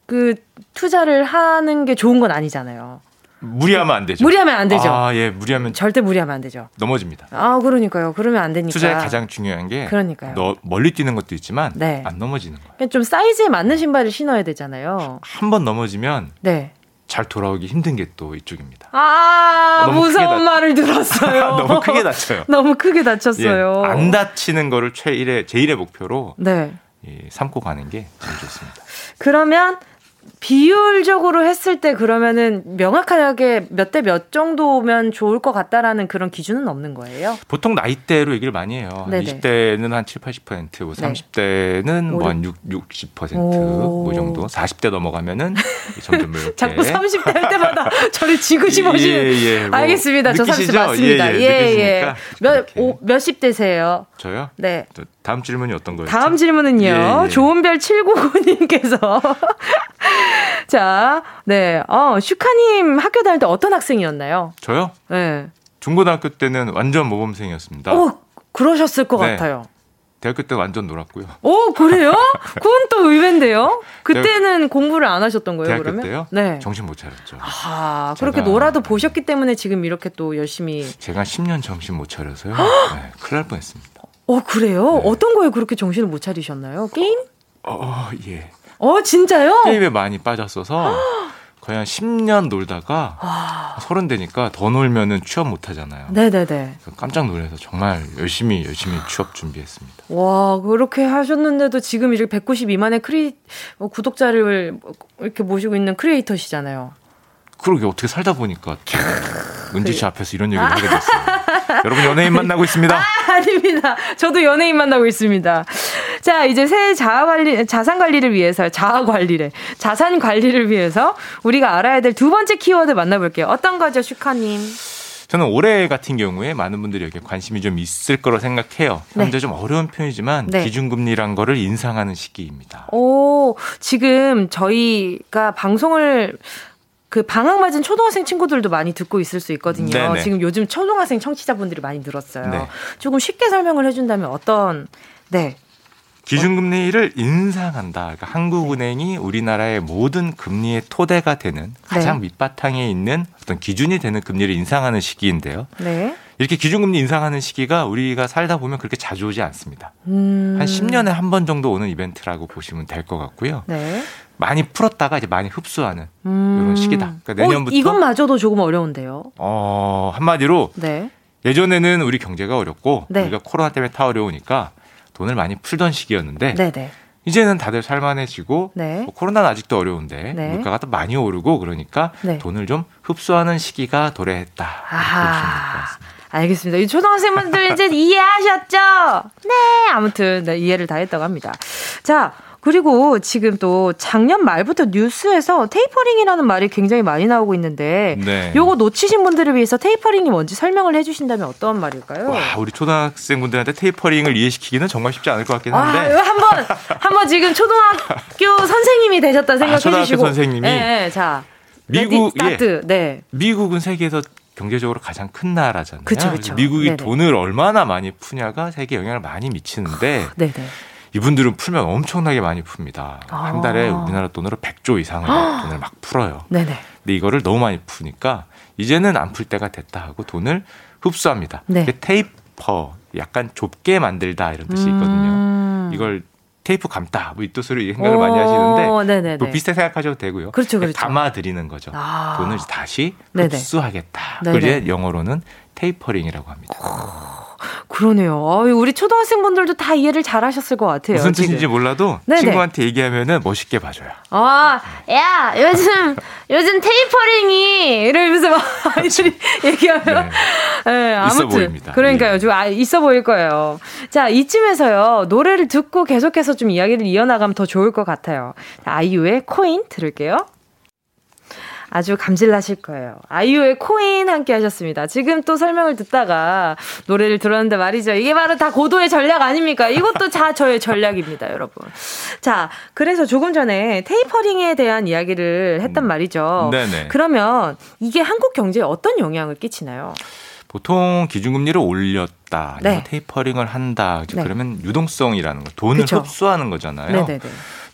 그 투자를 하는 게 좋은 건 아니잖아요. 무리하면 안 되죠. 무리하면 안 되죠. 아, 예, 무리하면 절대 무리하면 안 되죠. 넘어집니다. 아, 그러니까요. 그러면 안 되니까. 투자에 가장 중요한 게 그러니까요. 너 멀리 뛰는 것도 있지만 네. 안 넘어지는 거예요. 좀 사이즈에 맞는 신발을 신어야 되잖아요. 한 번 넘어지면 네. 잘 돌아오기 힘든 게 또 이쪽입니다. 아, 무서운 말을 들었어요. 너무 크게 다쳐요. 너무 크게 다쳤어요. 예, 안 다치는 거를 최일의 제일의 목표로 네. 예, 삼고 가는 게 제일 좋습니다. 그러면 비율적으로 했을 때 그러면은 명확하게 몇 대 몇 정도면 좋을 것 같다라는 그런 기준은 없는 거예요? 보통 나이대로 얘기를 많이 해요. 네네. 20대는 한 7, 80%, 뭐 30대는 뭐 한 60, 60%뭐 정도. 40대 넘어가면면 점점 이렇게 자꾸 30대 할 때마다 저를 지그시 보시 예, 예, 뭐 알겠습니다. 저 30대 맞습니다. 예, 예. 예. 몇 오, 몇십 대세요? 저요? 네. 다음 질문이 어떤 거예요? 다음 질문은요. 예, 예. 좋은별 799님께서 자, 네. 어, 슈카님 학교 다닐 때 어떤 학생이었나요? 저요? 네. 중고등학교 때는 완전 모범생이었습니다. 어, 그러셨을 것 네. 같아요. 대학교 때 완전 놀았고요. 오, 그래요? 그건 또 의외인데요? 그때는 공부를 안 하셨던 거예요, 그러면? 때요? 네. 정신 못 차렸죠. 아, 그렇게 놀아도 보셨기 때문에 지금 이렇게 또 열심히. 제가 10년 정신 못 차려서요. 네, 큰일 날 뻔 했습니다. 어, 그래요? 네. 어떤 거에 그렇게 정신을 못 차리셨나요? 게임? 어, 예. 어, 진짜요? 게임에 많이 빠졌어서 거의 한 10년 놀다가 와. 서른 되니까 더 놀면은 취업 못 하잖아요. 네네네. 깜짝 놀라서 정말 열심히 열심히 취업 준비했습니다. 와 그렇게 하셨는데도 지금 이렇게 192만의 크리 어, 구독자를 이렇게 모시고 있는 크리에이터시잖아요. 그러게 어떻게 살다 보니까 은지 씨 앞에서 이런 얘기를 하게 됐어요. 여러분 연예인 만나고 있습니다. 아, 아닙니다. 저도 연예인 만나고 있습니다. 자, 이제 새 자아 관리, 자산 관리를 위해서, 자아 관리래. 자산 관리를 위해서 우리가 알아야 될 두 번째 키워드 만나볼게요. 어떤 거죠, 슈카님? 저는 올해 같은 경우에 많은 분들이 여기 관심이 좀 있을 거로 생각해요. 네. 현재 네. 좀 어려운 표현이지만 네. 기준금리란 거를 인상하는 시기입니다. 오, 지금 저희가 방송을 그 방학 맞은 초등학생 친구들도 많이 듣고 있을 수 있거든요. 네네. 지금 요즘 초등학생 청취자분들이 많이 늘었어요. 네. 조금 쉽게 설명을 해준다면 어떤 네 기준금리를 인상한다. 그러니까 한국은행이 우리나라의 모든 금리의 토대가 되는 가장 네. 밑바탕에 있는 어떤 기준이 되는 금리를 인상하는 시기인데요. 네. 이렇게 기준금리 인상하는 시기가 우리가 살다 보면 그렇게 자주 오지 않습니다. 음. 한 10년에 한 번 정도 오는 이벤트라고 보시면 될 것 같고요. 네. 많이 풀었다가 이제 많이 흡수하는 음. 이런 시기다. 그러니까 내년부터 어, 이것마저도 조금 어려운데요. 어, 한마디로 네. 예전에는 우리 경제가 어렵고 네. 우리가 코로나 때문에 다 어려우니까 돈을 많이 풀던 시기였는데 네네. 네. 이제는 다들 살만해지고 네. 뭐 코로나는 아직도 어려운데 네. 물가가 또 많이 오르고 그러니까 네. 돈을 좀 흡수하는 시기가 도래했다. 알겠습니다. 이 초등학생분들 이제 이해하셨죠? 네. 아무튼 네, 이해를 다 했다고 합니다. 자, 그리고 지금 또 작년 말부터 뉴스에서 테이퍼링이라는 말이 굉장히 많이 나오고 있는데 네. 요거 놓치신 분들을 위해서 테이퍼링이 뭔지 설명을 해주신다면 어떤 말일까요? 와, 우리 초등학생분들한테 테이퍼링을 이해시키기는 정말 쉽지 않을 것 같긴 한데. 아, 한번 한번 지금 초등학교 선생님이 되셨다 생각해 아, 초등학교 주시고. 선생님이. 네, 네, 자. 미국 예. 네. 미국은 세계에서 경제적으로 가장 큰 나라잖아요. 그쵸, 그쵸. 미국이 네네. 돈을 얼마나 많이 푸냐가 세계 영향을 많이 미치는데 네네. 이분들은 풀면 엄청나게 많이 풉니다. 아. 한 달에 우리나라 돈으로 100조 이상을 돈을 막 풀어요. 네네. 근데 이거를 너무 많이 푸니까 이제는 안 풀 때가 됐다 하고 돈을 흡수합니다. 네. taper 약간 좁게 만들다 이런 뜻이 있거든요. 음. 이걸 테이프 감다 뭐 이 뜻으로 생각을 많이 하시는데 뭐 비슷하게 생각하셔도 되고요. 그렇죠, 그렇죠. 감아들이는 거죠. 아. 돈을 다시 흡수하겠다. 그게 영어로는 tapering이라고 합니다. 그러네요. 우리 초등학생분들도 다 이해를 잘 하셨을 것 같아요. 무슨 뜻인지 지금. 몰라도 네네. 친구한테 얘기하면은 멋있게 봐줘요. 아, 야, 요즘, 요즘 테이퍼링이 이러면서 막 아이들이 얘기하면. 네. 네, 아무튼. 있어 보입니다. 그러니까요. 예. 좀 아, 있어 보일 거예요. 자, 이쯤에서요. 노래를 듣고 계속해서 좀 이야기를 이어나가면 더 좋을 것 같아요. 아이유의 코인 들을게요. 아주 감질나실 거예요. 아이유의 코인 함께 하셨습니다. 지금 또 설명을 듣다가 노래를 들었는데 말이죠. 이게 바로 다 고도의 전략 아닙니까? 이것도 다 저의 전략입니다, 여러분. 자, 그래서 조금 전에 테이퍼링에 대한 이야기를 했단 음. 말이죠. 네네. 그러면 이게 한국 경제에 어떤 영향을 끼치나요? 보통 기준금리를 올렸다, 네. 테이퍼링을 한다. 네. 그러면 유동성이라는 거, 돈을 그쵸? 흡수하는 거잖아요. 네네네.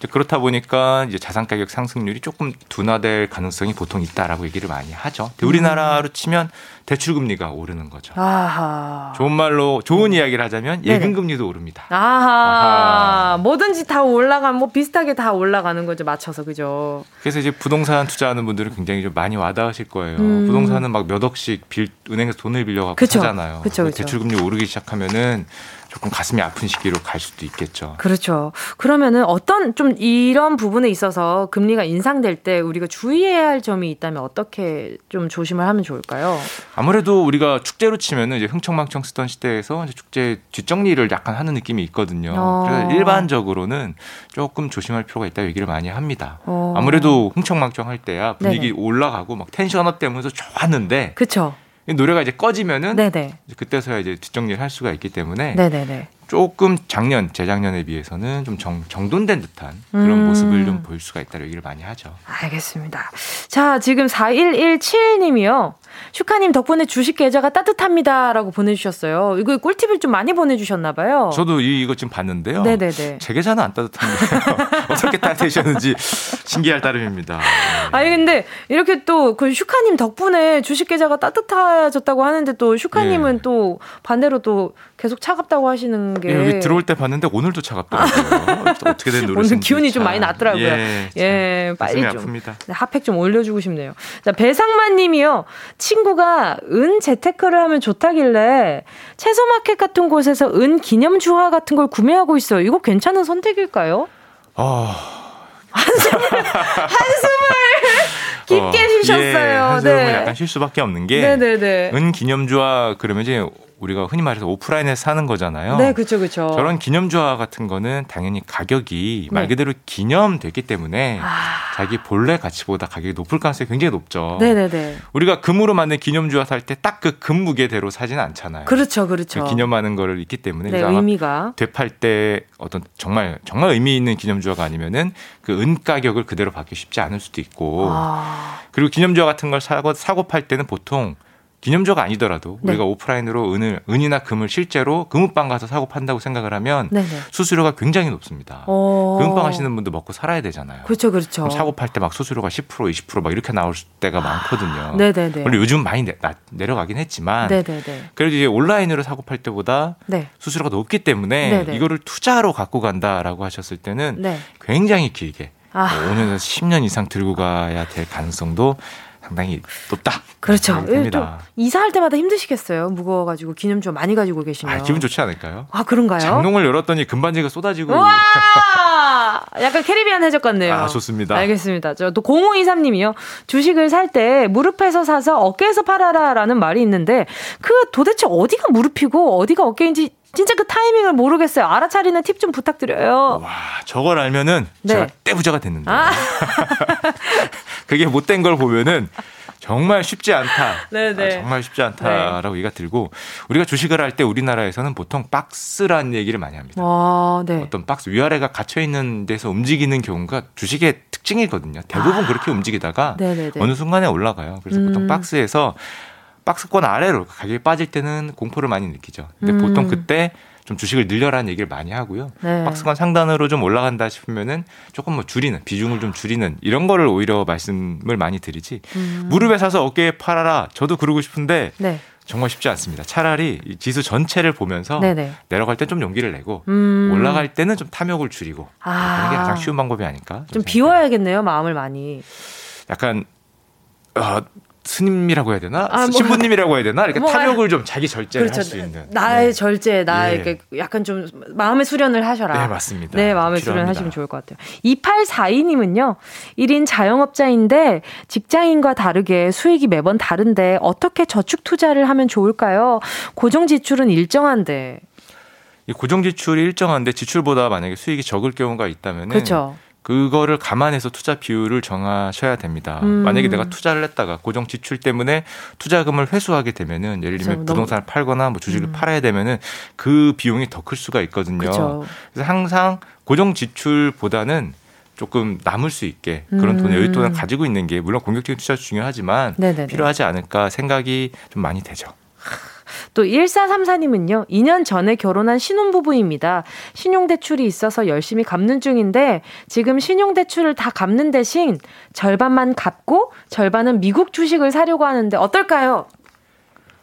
그렇다 보니까 이제 자산 가격 상승률이 조금 둔화될 가능성이 보통 있다라고 얘기를 많이 하죠. 우리나라로 치면 대출 금리가 오르는 거죠. 아하. 좋은 말로 좋은 음. 이야기를 하자면 예금 금리도 오릅니다. 아하. 아하. 뭐든지 다 올라가면 뭐 비슷하게 다 올라가는 거죠. 맞춰서 그죠. 그래서 이제 부동산 투자하는 분들은 굉장히 좀 많이 와닿으실 거예요. 음. 부동산은 막 몇 억씩 빌 은행에서 돈을 빌려 갖고 사잖아요. 그쵸, 그쵸. 대출 금리 오르기 시작하면은 조금 가슴이 아픈 시기로 갈 수도 있겠죠. 그렇죠. 그러면은 어떤 좀 이런 부분에 있어서 금리가 인상될 때 우리가 주의해야 할 점이 있다면 어떻게 좀 조심을 하면 좋을까요? 아무래도 우리가 축제로 치면은 이제 흥청망청 쓰던 시대에서 이제 축제 뒷정리를 약간 하는 느낌이 있거든요. 어. 그래서 일반적으로는 조금 조심할 필요가 있다 얘기를 많이 합니다. 어. 아무래도 흥청망청 할 때야 분위기 네네. 올라가고 막 텐션업 되면서 좋았는데 그렇죠. 노래가 이제 꺼지면은 네네. 그때서야 이제 뒷정리를 할 수가 있기 때문에 네네네. 조금 작년 재작년에 비해서는 좀 정, 정돈된 듯한 그런 음. 모습을 좀 볼 수가 있다는 얘기를 많이 하죠. 알겠습니다. 자 지금 4117님이요. 슈카님 덕분에 주식 계좌가 따뜻합니다라고 보내주셨어요. 이거 꿀팁을 좀 많이 보내주셨나봐요. 저도 이, 이거 지금 봤는데요. 네네네. 제 계좌는 안 따뜻한데요. 어떻게 따뜻해졌는지 신기할 따름입니다. 네. 아니 근데 이렇게 또 그 슈카님 덕분에 주식 계좌가 따뜻해졌다고 하는데 또 슈카님은 예. 또 반대로 또 계속 차갑다고 하시는 게 예, 여기 들어올 때 봤는데 오늘도 차갑더라고요. 어떻게 된 노릇인지 오늘 기운이 좀 많이 낮더라고요. 예, 예 빨리 좀 아픕니다. 네, 핫팩 좀 올려주고 싶네요. 자 배상만님이요. 친구가 은 재테크를 하면 좋다길래 채소마켓 같은 곳에서 은 기념 주화 같은 걸 구매하고 있어요. 이거 괜찮은 선택일까요? 아. 한숨을 한숨을 깊게 어, 쉬셨어요. 예, 한숨을 네. 약간 쉴 수밖에 없는 게 네네네. 은 기념주화 그러면 이제 우리가 흔히 말해서 오프라인에서 사는 거잖아요. 네, 그렇죠, 그렇죠. 저런 기념주화 같은 거는 당연히 가격이 네. 말 그대로 기념됐기 때문에 아... 자기 본래 가치보다 가격이 높을 가능성이 굉장히 높죠. 네, 네, 네. 우리가 금으로 만든 기념주화 살 때 딱 그 금 무게대로 사지는 않잖아요. 그렇죠, 그렇죠. 그 기념하는 거를 있기 때문에 네, 의미가 되팔 때 어떤 정말 정말 의미 있는 기념주화가 아니면은 그 은 가격을 그대로 받기 쉽지 않을 수도 있고 아... 그리고 기념주화 같은 걸 사고 사고 팔 때는 보통 기념주가 아니더라도 네. 우리가 오프라인으로 은을 은이나 금을 실제로 금은방 가서 사고 판다고 생각을 하면 네네. 수수료가 굉장히 높습니다. 오. 금은방 하시는 분도 먹고 살아야 되잖아요. 그렇죠, 그렇죠. 사고 팔 때 막 수수료가 10% 20%막 이렇게 나올 때가 아. 많거든요. 네네네. 물론 요즘 많이 내, 려가긴 했지만 네네네. 그래도 이제 온라인으로 사고 팔 때보다 네. 수수료가 높기 때문에 네네. 이거를 투자로 갖고 간다라고 하셨을 때는 네. 굉장히 길게 아. 5년에서 뭐 10년 이상 들고 가야 될 가능성도 상당히 높다. 그렇죠. 좀 이사할 때마다 힘드시겠어요. 무거워가지고 기념주 많이 가지고 계시면. 아, 기분 좋지 않을까요? 아 그런가요? 장롱을 열었더니 금반지가 쏟아지고. 와! 약간 캐리비안 해적 같네요. 아 좋습니다. 알겠습니다. 저 또 0523님이요. 주식을 살 때 무릎에서 사서 어깨에서 팔아라라는 말이 있는데 그 도대체 어디가 무릎이고 어디가 어깨인지 진짜 그 타이밍을 모르겠어요. 알아차리는 팁 좀 부탁드려요. 와, 저걸 알면은 네. 제가 떼부자가 됐는데. 아. 그게 못된 걸 보면은 정말 쉽지 않다. 네네. 아, 정말 쉽지 않다라고 네. 얘기가 들고 우리가 주식을 할 때 우리나라에서는 보통 박스라는 얘기를 많이 합니다. 와, 네. 어떤 박스 위아래가 갇혀 있는 데서 움직이는 경우가 주식의 특징이거든요. 대부분 아. 그렇게 움직이다가 네네네. 어느 순간에 올라가요. 그래서 음. 보통 박스에서 박스권 아래로 가격이 빠질 때는 공포를 많이 느끼죠. 근데 음. 보통 그때 좀 주식을 늘려라는 얘기를 많이 하고요. 네. 박스권 상단으로 좀 올라간다 싶으면은 조금 뭐 줄이는 비중을 좀 줄이는 이런 거를 오히려 말씀을 많이 드리지. 음. 무릎에 사서 어깨에 팔아라. 저도 그러고 싶은데 네. 정말 쉽지 않습니다. 차라리 지수 전체를 보면서 네네. 내려갈 때 좀 용기를 내고 음. 올라갈 때는 좀 탐욕을 줄이고 아. 그런 게 가장 쉬운 방법이 아닐까. 좀, 좀 비워야겠네요, 마음을 많이. 약간 어, 스님이라고 해야 되나? 아, 뭐, 신부님이라고 해야 되나? 이렇게 뭐, 탐욕을 좀 자기 절제를 그렇죠. 할수 있는. 나의 네. 절제 나에게 예. 약간 좀 마음의 수련을 하셔라. 네 맞습니다. 네 마음의 수련 하시면 좋을 것 같아요. 2842님은요 1인 자영업자인데 직장인과 다르게 수익이 매번 다른데 어떻게 저축 투자를 하면 좋을까요? 고정 지출은 일정한데. 이 고정 지출이 일정한데 지출보다 만약에 수익이 적을 경우가 있다면 그렇죠. 그거를 감안해서 투자 비율을 정하셔야 됩니다. 음. 만약에 내가 투자를 했다가 고정 지출 때문에 투자금을 회수하게 되면은 예를 들면 부동산을 팔거나 뭐 주식을 음. 팔아야 되면은 그 비용이 더 클 수가 있거든요. 그쵸. 그래서 항상 고정 지출보다는 조금 남을 수 있게 그런 돈 음. 여윳돈을 가지고 있는 게 물론 공격적인 투자 중요하지만 네네네. 필요하지 않을까 생각이 좀 많이 되죠. 또 1434님은요, 2년 전에 결혼한 신혼부부입니다. 신용대출이 있어서 열심히 갚는 중인데, 지금 신용대출을 다 갚는 대신 절반만 갚고, 절반은 미국 주식을 사려고 하는데, 어떨까요?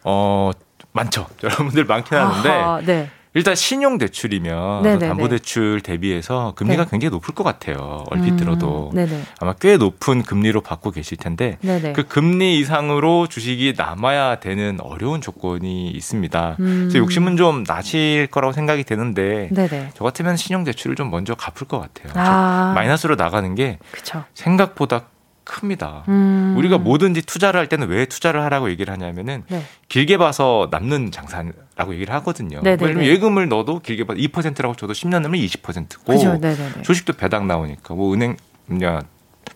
어, 많죠. 여러분들 많긴 하는데, 아하, 네. 일단 신용 대출이면 그 담보 대출 대비해서 금리가 네. 굉장히 높을 것 같아요. 얼핏 음, 들어도 네네. 아마 꽤 높은 금리로 받고 계실 텐데 네네. 그 금리 이상으로 주식이 남아야 되는 어려운 조건이 있습니다. 음. 그래서 욕심은 좀 나실 거라고 생각이 되는데 네네. 저 같으면 신용 대출을 좀 먼저 갚을 것 같아요. 아. 마이너스로 나가는 게 그쵸. 생각보다 큽니다. 음. 우리가 뭐든지 투자를 할 때는 왜 투자를 하라고 얘기를 하냐면은 네. 길게 봐서 남는 장사라고 얘기를 하거든요. 네, 네, 왜냐면 네. 예금을 넣어도 길게 봐서 2%라고 줘도 10년 넣으면 20%고 그죠. 주식도 배당 나오니까 뭐 은행 뭐냐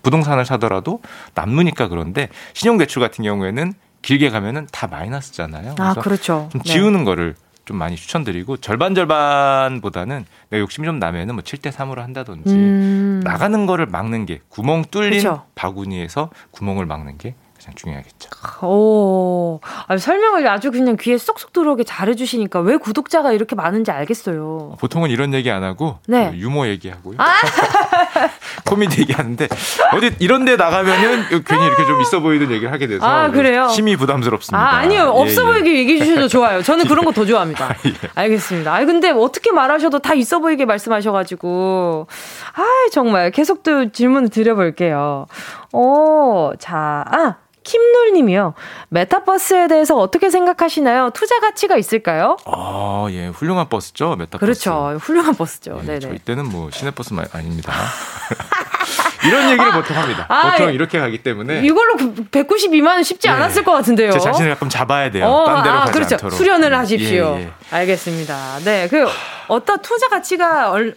부동산을 사더라도 남으니까 그런데 신용대출 같은 경우에는 길게 가면은 다 마이너스잖아요. 아, 그렇죠. 좀 지우는 네. 거를 좀 많이 추천드리고 절반 절반보다는 내가 욕심이 좀 나면은 뭐 7대 3으로 한다든지 음. 나가는 거를 막는 게 구멍 뚫린 그쵸. 바구니에서 구멍을 막는 게 가장 중요하겠죠. 오, 아, 설명을 아주 그냥 귀에 쏙쏙 들어오게 잘해주시니까 왜 구독자가 이렇게 많은지 알겠어요. 보통은 이런 얘기 안 하고 네. 그 유머 얘기하고요. 아! 코미디 얘기하는데 어디 이런 데 나가면은 괜히 이렇게 좀 있어 보이는 얘기를 하게 돼서 아, 그래요? 심히 부담스럽습니다. 아, 아니요. 없어 예, 예. 보이게 얘기해 주셔도 좋아요. 저는 그런 거 더 좋아합니다. 아, 예. 알겠습니다. 아 근데 어떻게 말하셔도 다 있어 보이게 말씀하셔 가지고 아 정말 계속 또 질문을 드려 볼게요. 어, 자, 아 킴놀님이요. 메타버스에 대해서 어떻게 생각하시나요? 투자 가치가 있을까요? 아, 예, 훌륭한 버스죠, 메타버스. 그렇죠, 훌륭한 버스죠. 예, 네네. 저희 때는 뭐 시내버스 아닙니다. 이런 얘기를 아, 보통 합니다. 아, 보통 이렇게 가기 때문에 이걸로 192만은 쉽지 네. 않았을 것 같은데요. 제 자신을 약간 잡아야 돼요. 어, 딴 데로 아, 가지 그렇죠. 않도록. 수련을 예, 하십시오. 예, 예. 알겠습니다. 네, 그 어떤 투자 가치가 얼,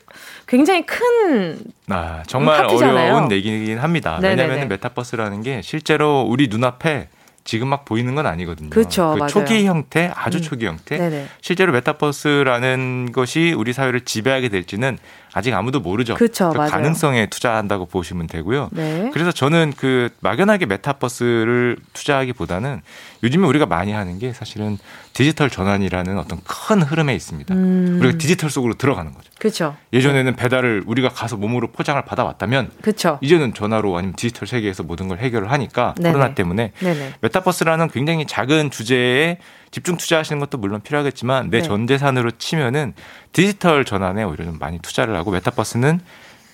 굉장히 큰 아, 정말 파트잖아요. 어려운 얘기긴 합니다. 왜냐하면 메타버스라는 게 실제로 우리 눈앞에 지금 막 보이는 건 아니거든요. 그렇죠, 그 초기 형태, 아주 음. 초기 형태. 네네. 실제로 메타버스라는 것이 우리 사회를 지배하게 될지는 아직 아무도 모르죠. 그렇죠, 그 가능성에 투자한다고 보시면 되고요. 네. 그래서 저는 그 막연하게 메타버스를 투자하기보다는 요즘에 우리가 많이 하는 게 사실은 디지털 전환이라는 어떤 큰 흐름에 있습니다. 음. 우리가 디지털 속으로 들어가는 거죠. 그렇죠. 예전에는 배달을 우리가 가서 몸으로 포장을 받아왔다면 그렇죠. 이제는 전화로 아니면 디지털 세계에서 모든 걸 해결을 하니까 네네. 코로나 때문에 네네. 메타버스라는 굉장히 작은 주제에 집중 투자하시는 것도 물론 필요하겠지만 내 전 재산으로 치면은 디지털 전환에 오히려 좀 많이 투자를 하고 메타버스는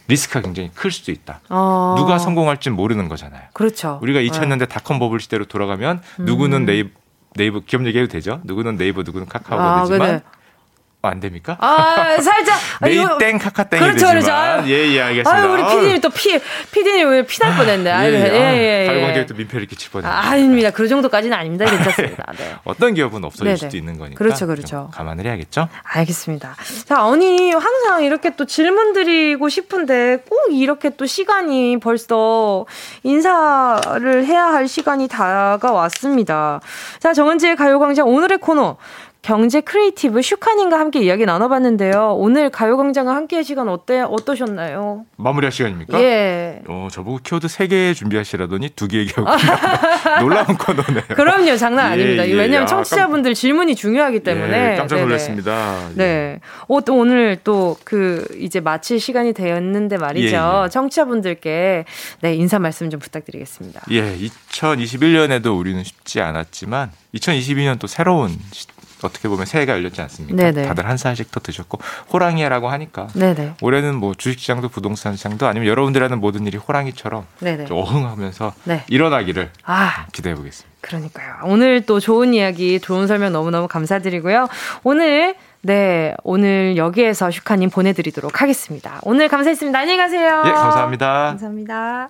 리스크가 굉장히 클 수도 있다. 어. 누가 성공할지 모르는 거잖아요. 그렇죠. 우리가 2000년대 닷컴 버블 시대로 돌아가면 음. 누구는 네이버, 네이버 기업 얘기해도 되죠. 누구는 네이버, 누구는 카카오가 아, 되지만 그래. 어, 안 됩니까? 아, 살짝. 네이땡 카카땡이 그렇죠, 되지만. 그렇죠. 예, 예, 알겠습니다. 아, 우리 피디님 또 피, 피디님 왜 피날 뻔했네. 아, 예, 예, 예. 가요광장에 예. 또 민폐를 끼칠 뻔했네. 아, 아닙니다. 그 정도까지는 아닙니다. 괜찮습니다. 네. 어떤 기업은 없어질 네네. 수도 있는 거니까. 그렇죠, 그렇죠. 감안을 해야겠죠? 알겠습니다. 자, 언니, 항상 이렇게 또 질문 드리고 싶은데 꼭 이렇게 또 시간이 벌써 인사를 해야 할 시간이 다가왔습니다. 자, 정은지의 가요광장 오늘의 코너. 경제 크리에이터 슈카님과 함께 이야기 나눠봤는데요. 오늘 가요광장과 함께할 시간 어때 어떠셨나요? 마무리할 시간입니까? 예. 어 저보고 키워드 3개 준비하시라더니 2개 얘기하고 놀라운 코너네요. 그럼요, 장난 예, 아닙니다. 예, 왜냐하면 아, 청취자분들 깜... 질문이 중요하기 때문에 예, 깜짝 놀랐습니다. 네. 네. 어, 또 오늘 또 그 이제 마칠 시간이 되었는데 말이죠. 예, 예. 청취자분들께 네 인사 말씀 좀 부탁드리겠습니다. 예, 2021년에도 우리는 쉽지 않았지만 2022년 또 새로운 어떻게 보면 새해가 열렸지 않습니까? 네네. 다들 한 살씩 더 드셨고 호랑이라고 하니까 네네. 올해는 뭐 주식시장도 부동산 시장도 아니면 여러분들 하는 모든 일이 호랑이처럼 어흥하면서 네. 일어나기를 아. 기대해 보겠습니다. 그러니까요. 오늘 또 좋은 이야기, 좋은 설명 너무너무 감사드리고요. 오늘 네, 오늘 여기에서 슈카님 보내드리도록 하겠습니다. 오늘 감사했습니다. 안녕히 가세요. 예, 감사합니다. 감사합니다.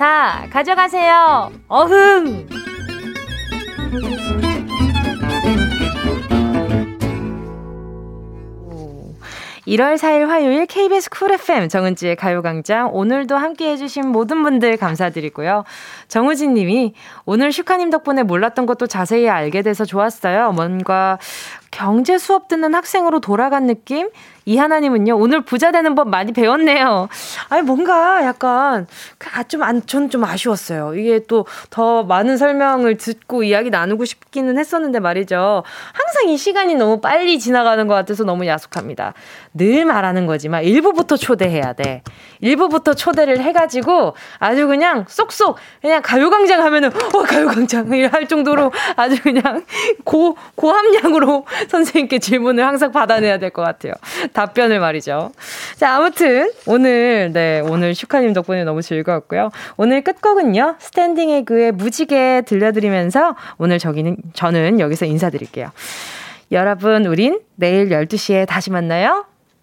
다 가져가세요. 어흥! 1월 4일 화요일 KBS 쿨 FM 정은지의 가요광장 오늘도 함께 해주신 모든 분들 감사드리고요. 정우진 님이 오늘 슈카님 덕분에 몰랐던 것도 자세히 알게 돼서 좋았어요. 뭔가 경제 수업 듣는 학생으로 돌아간 느낌? 이하나님은요, 오늘 부자 되는 법 많이 배웠네요. 아니, 뭔가 약간, 아, 좀, 안, 전 좀 아쉬웠어요. 이게 또 더 많은 설명을 듣고 이야기 나누고 싶기는 했었는데 말이죠. 항상 이 시간이 너무 빨리 지나가는 것 같아서 너무 야속합니다. 늘 말하는 거지만, 일부부터 초대해야 돼. 일부부터 초대를 해가지고 아주 그냥 쏙쏙, 그냥 가요광장 하면은, 어, 가요광장! 할 정도로 아주 그냥 고, 고함량으로 선생님께 질문을 항상 받아내야 될 것 같아요. 답변을 말이죠. 자, 아무튼 오늘 네, 오늘 슈카님 덕분에 너무 즐거웠고요. 오늘 끝곡은요. 스탠딩 에그의 무지개 들려드리면서 오늘 저기는 저는 여기서 인사드릴게요. 여러분, 우린 내일 12시에 다시 만나요.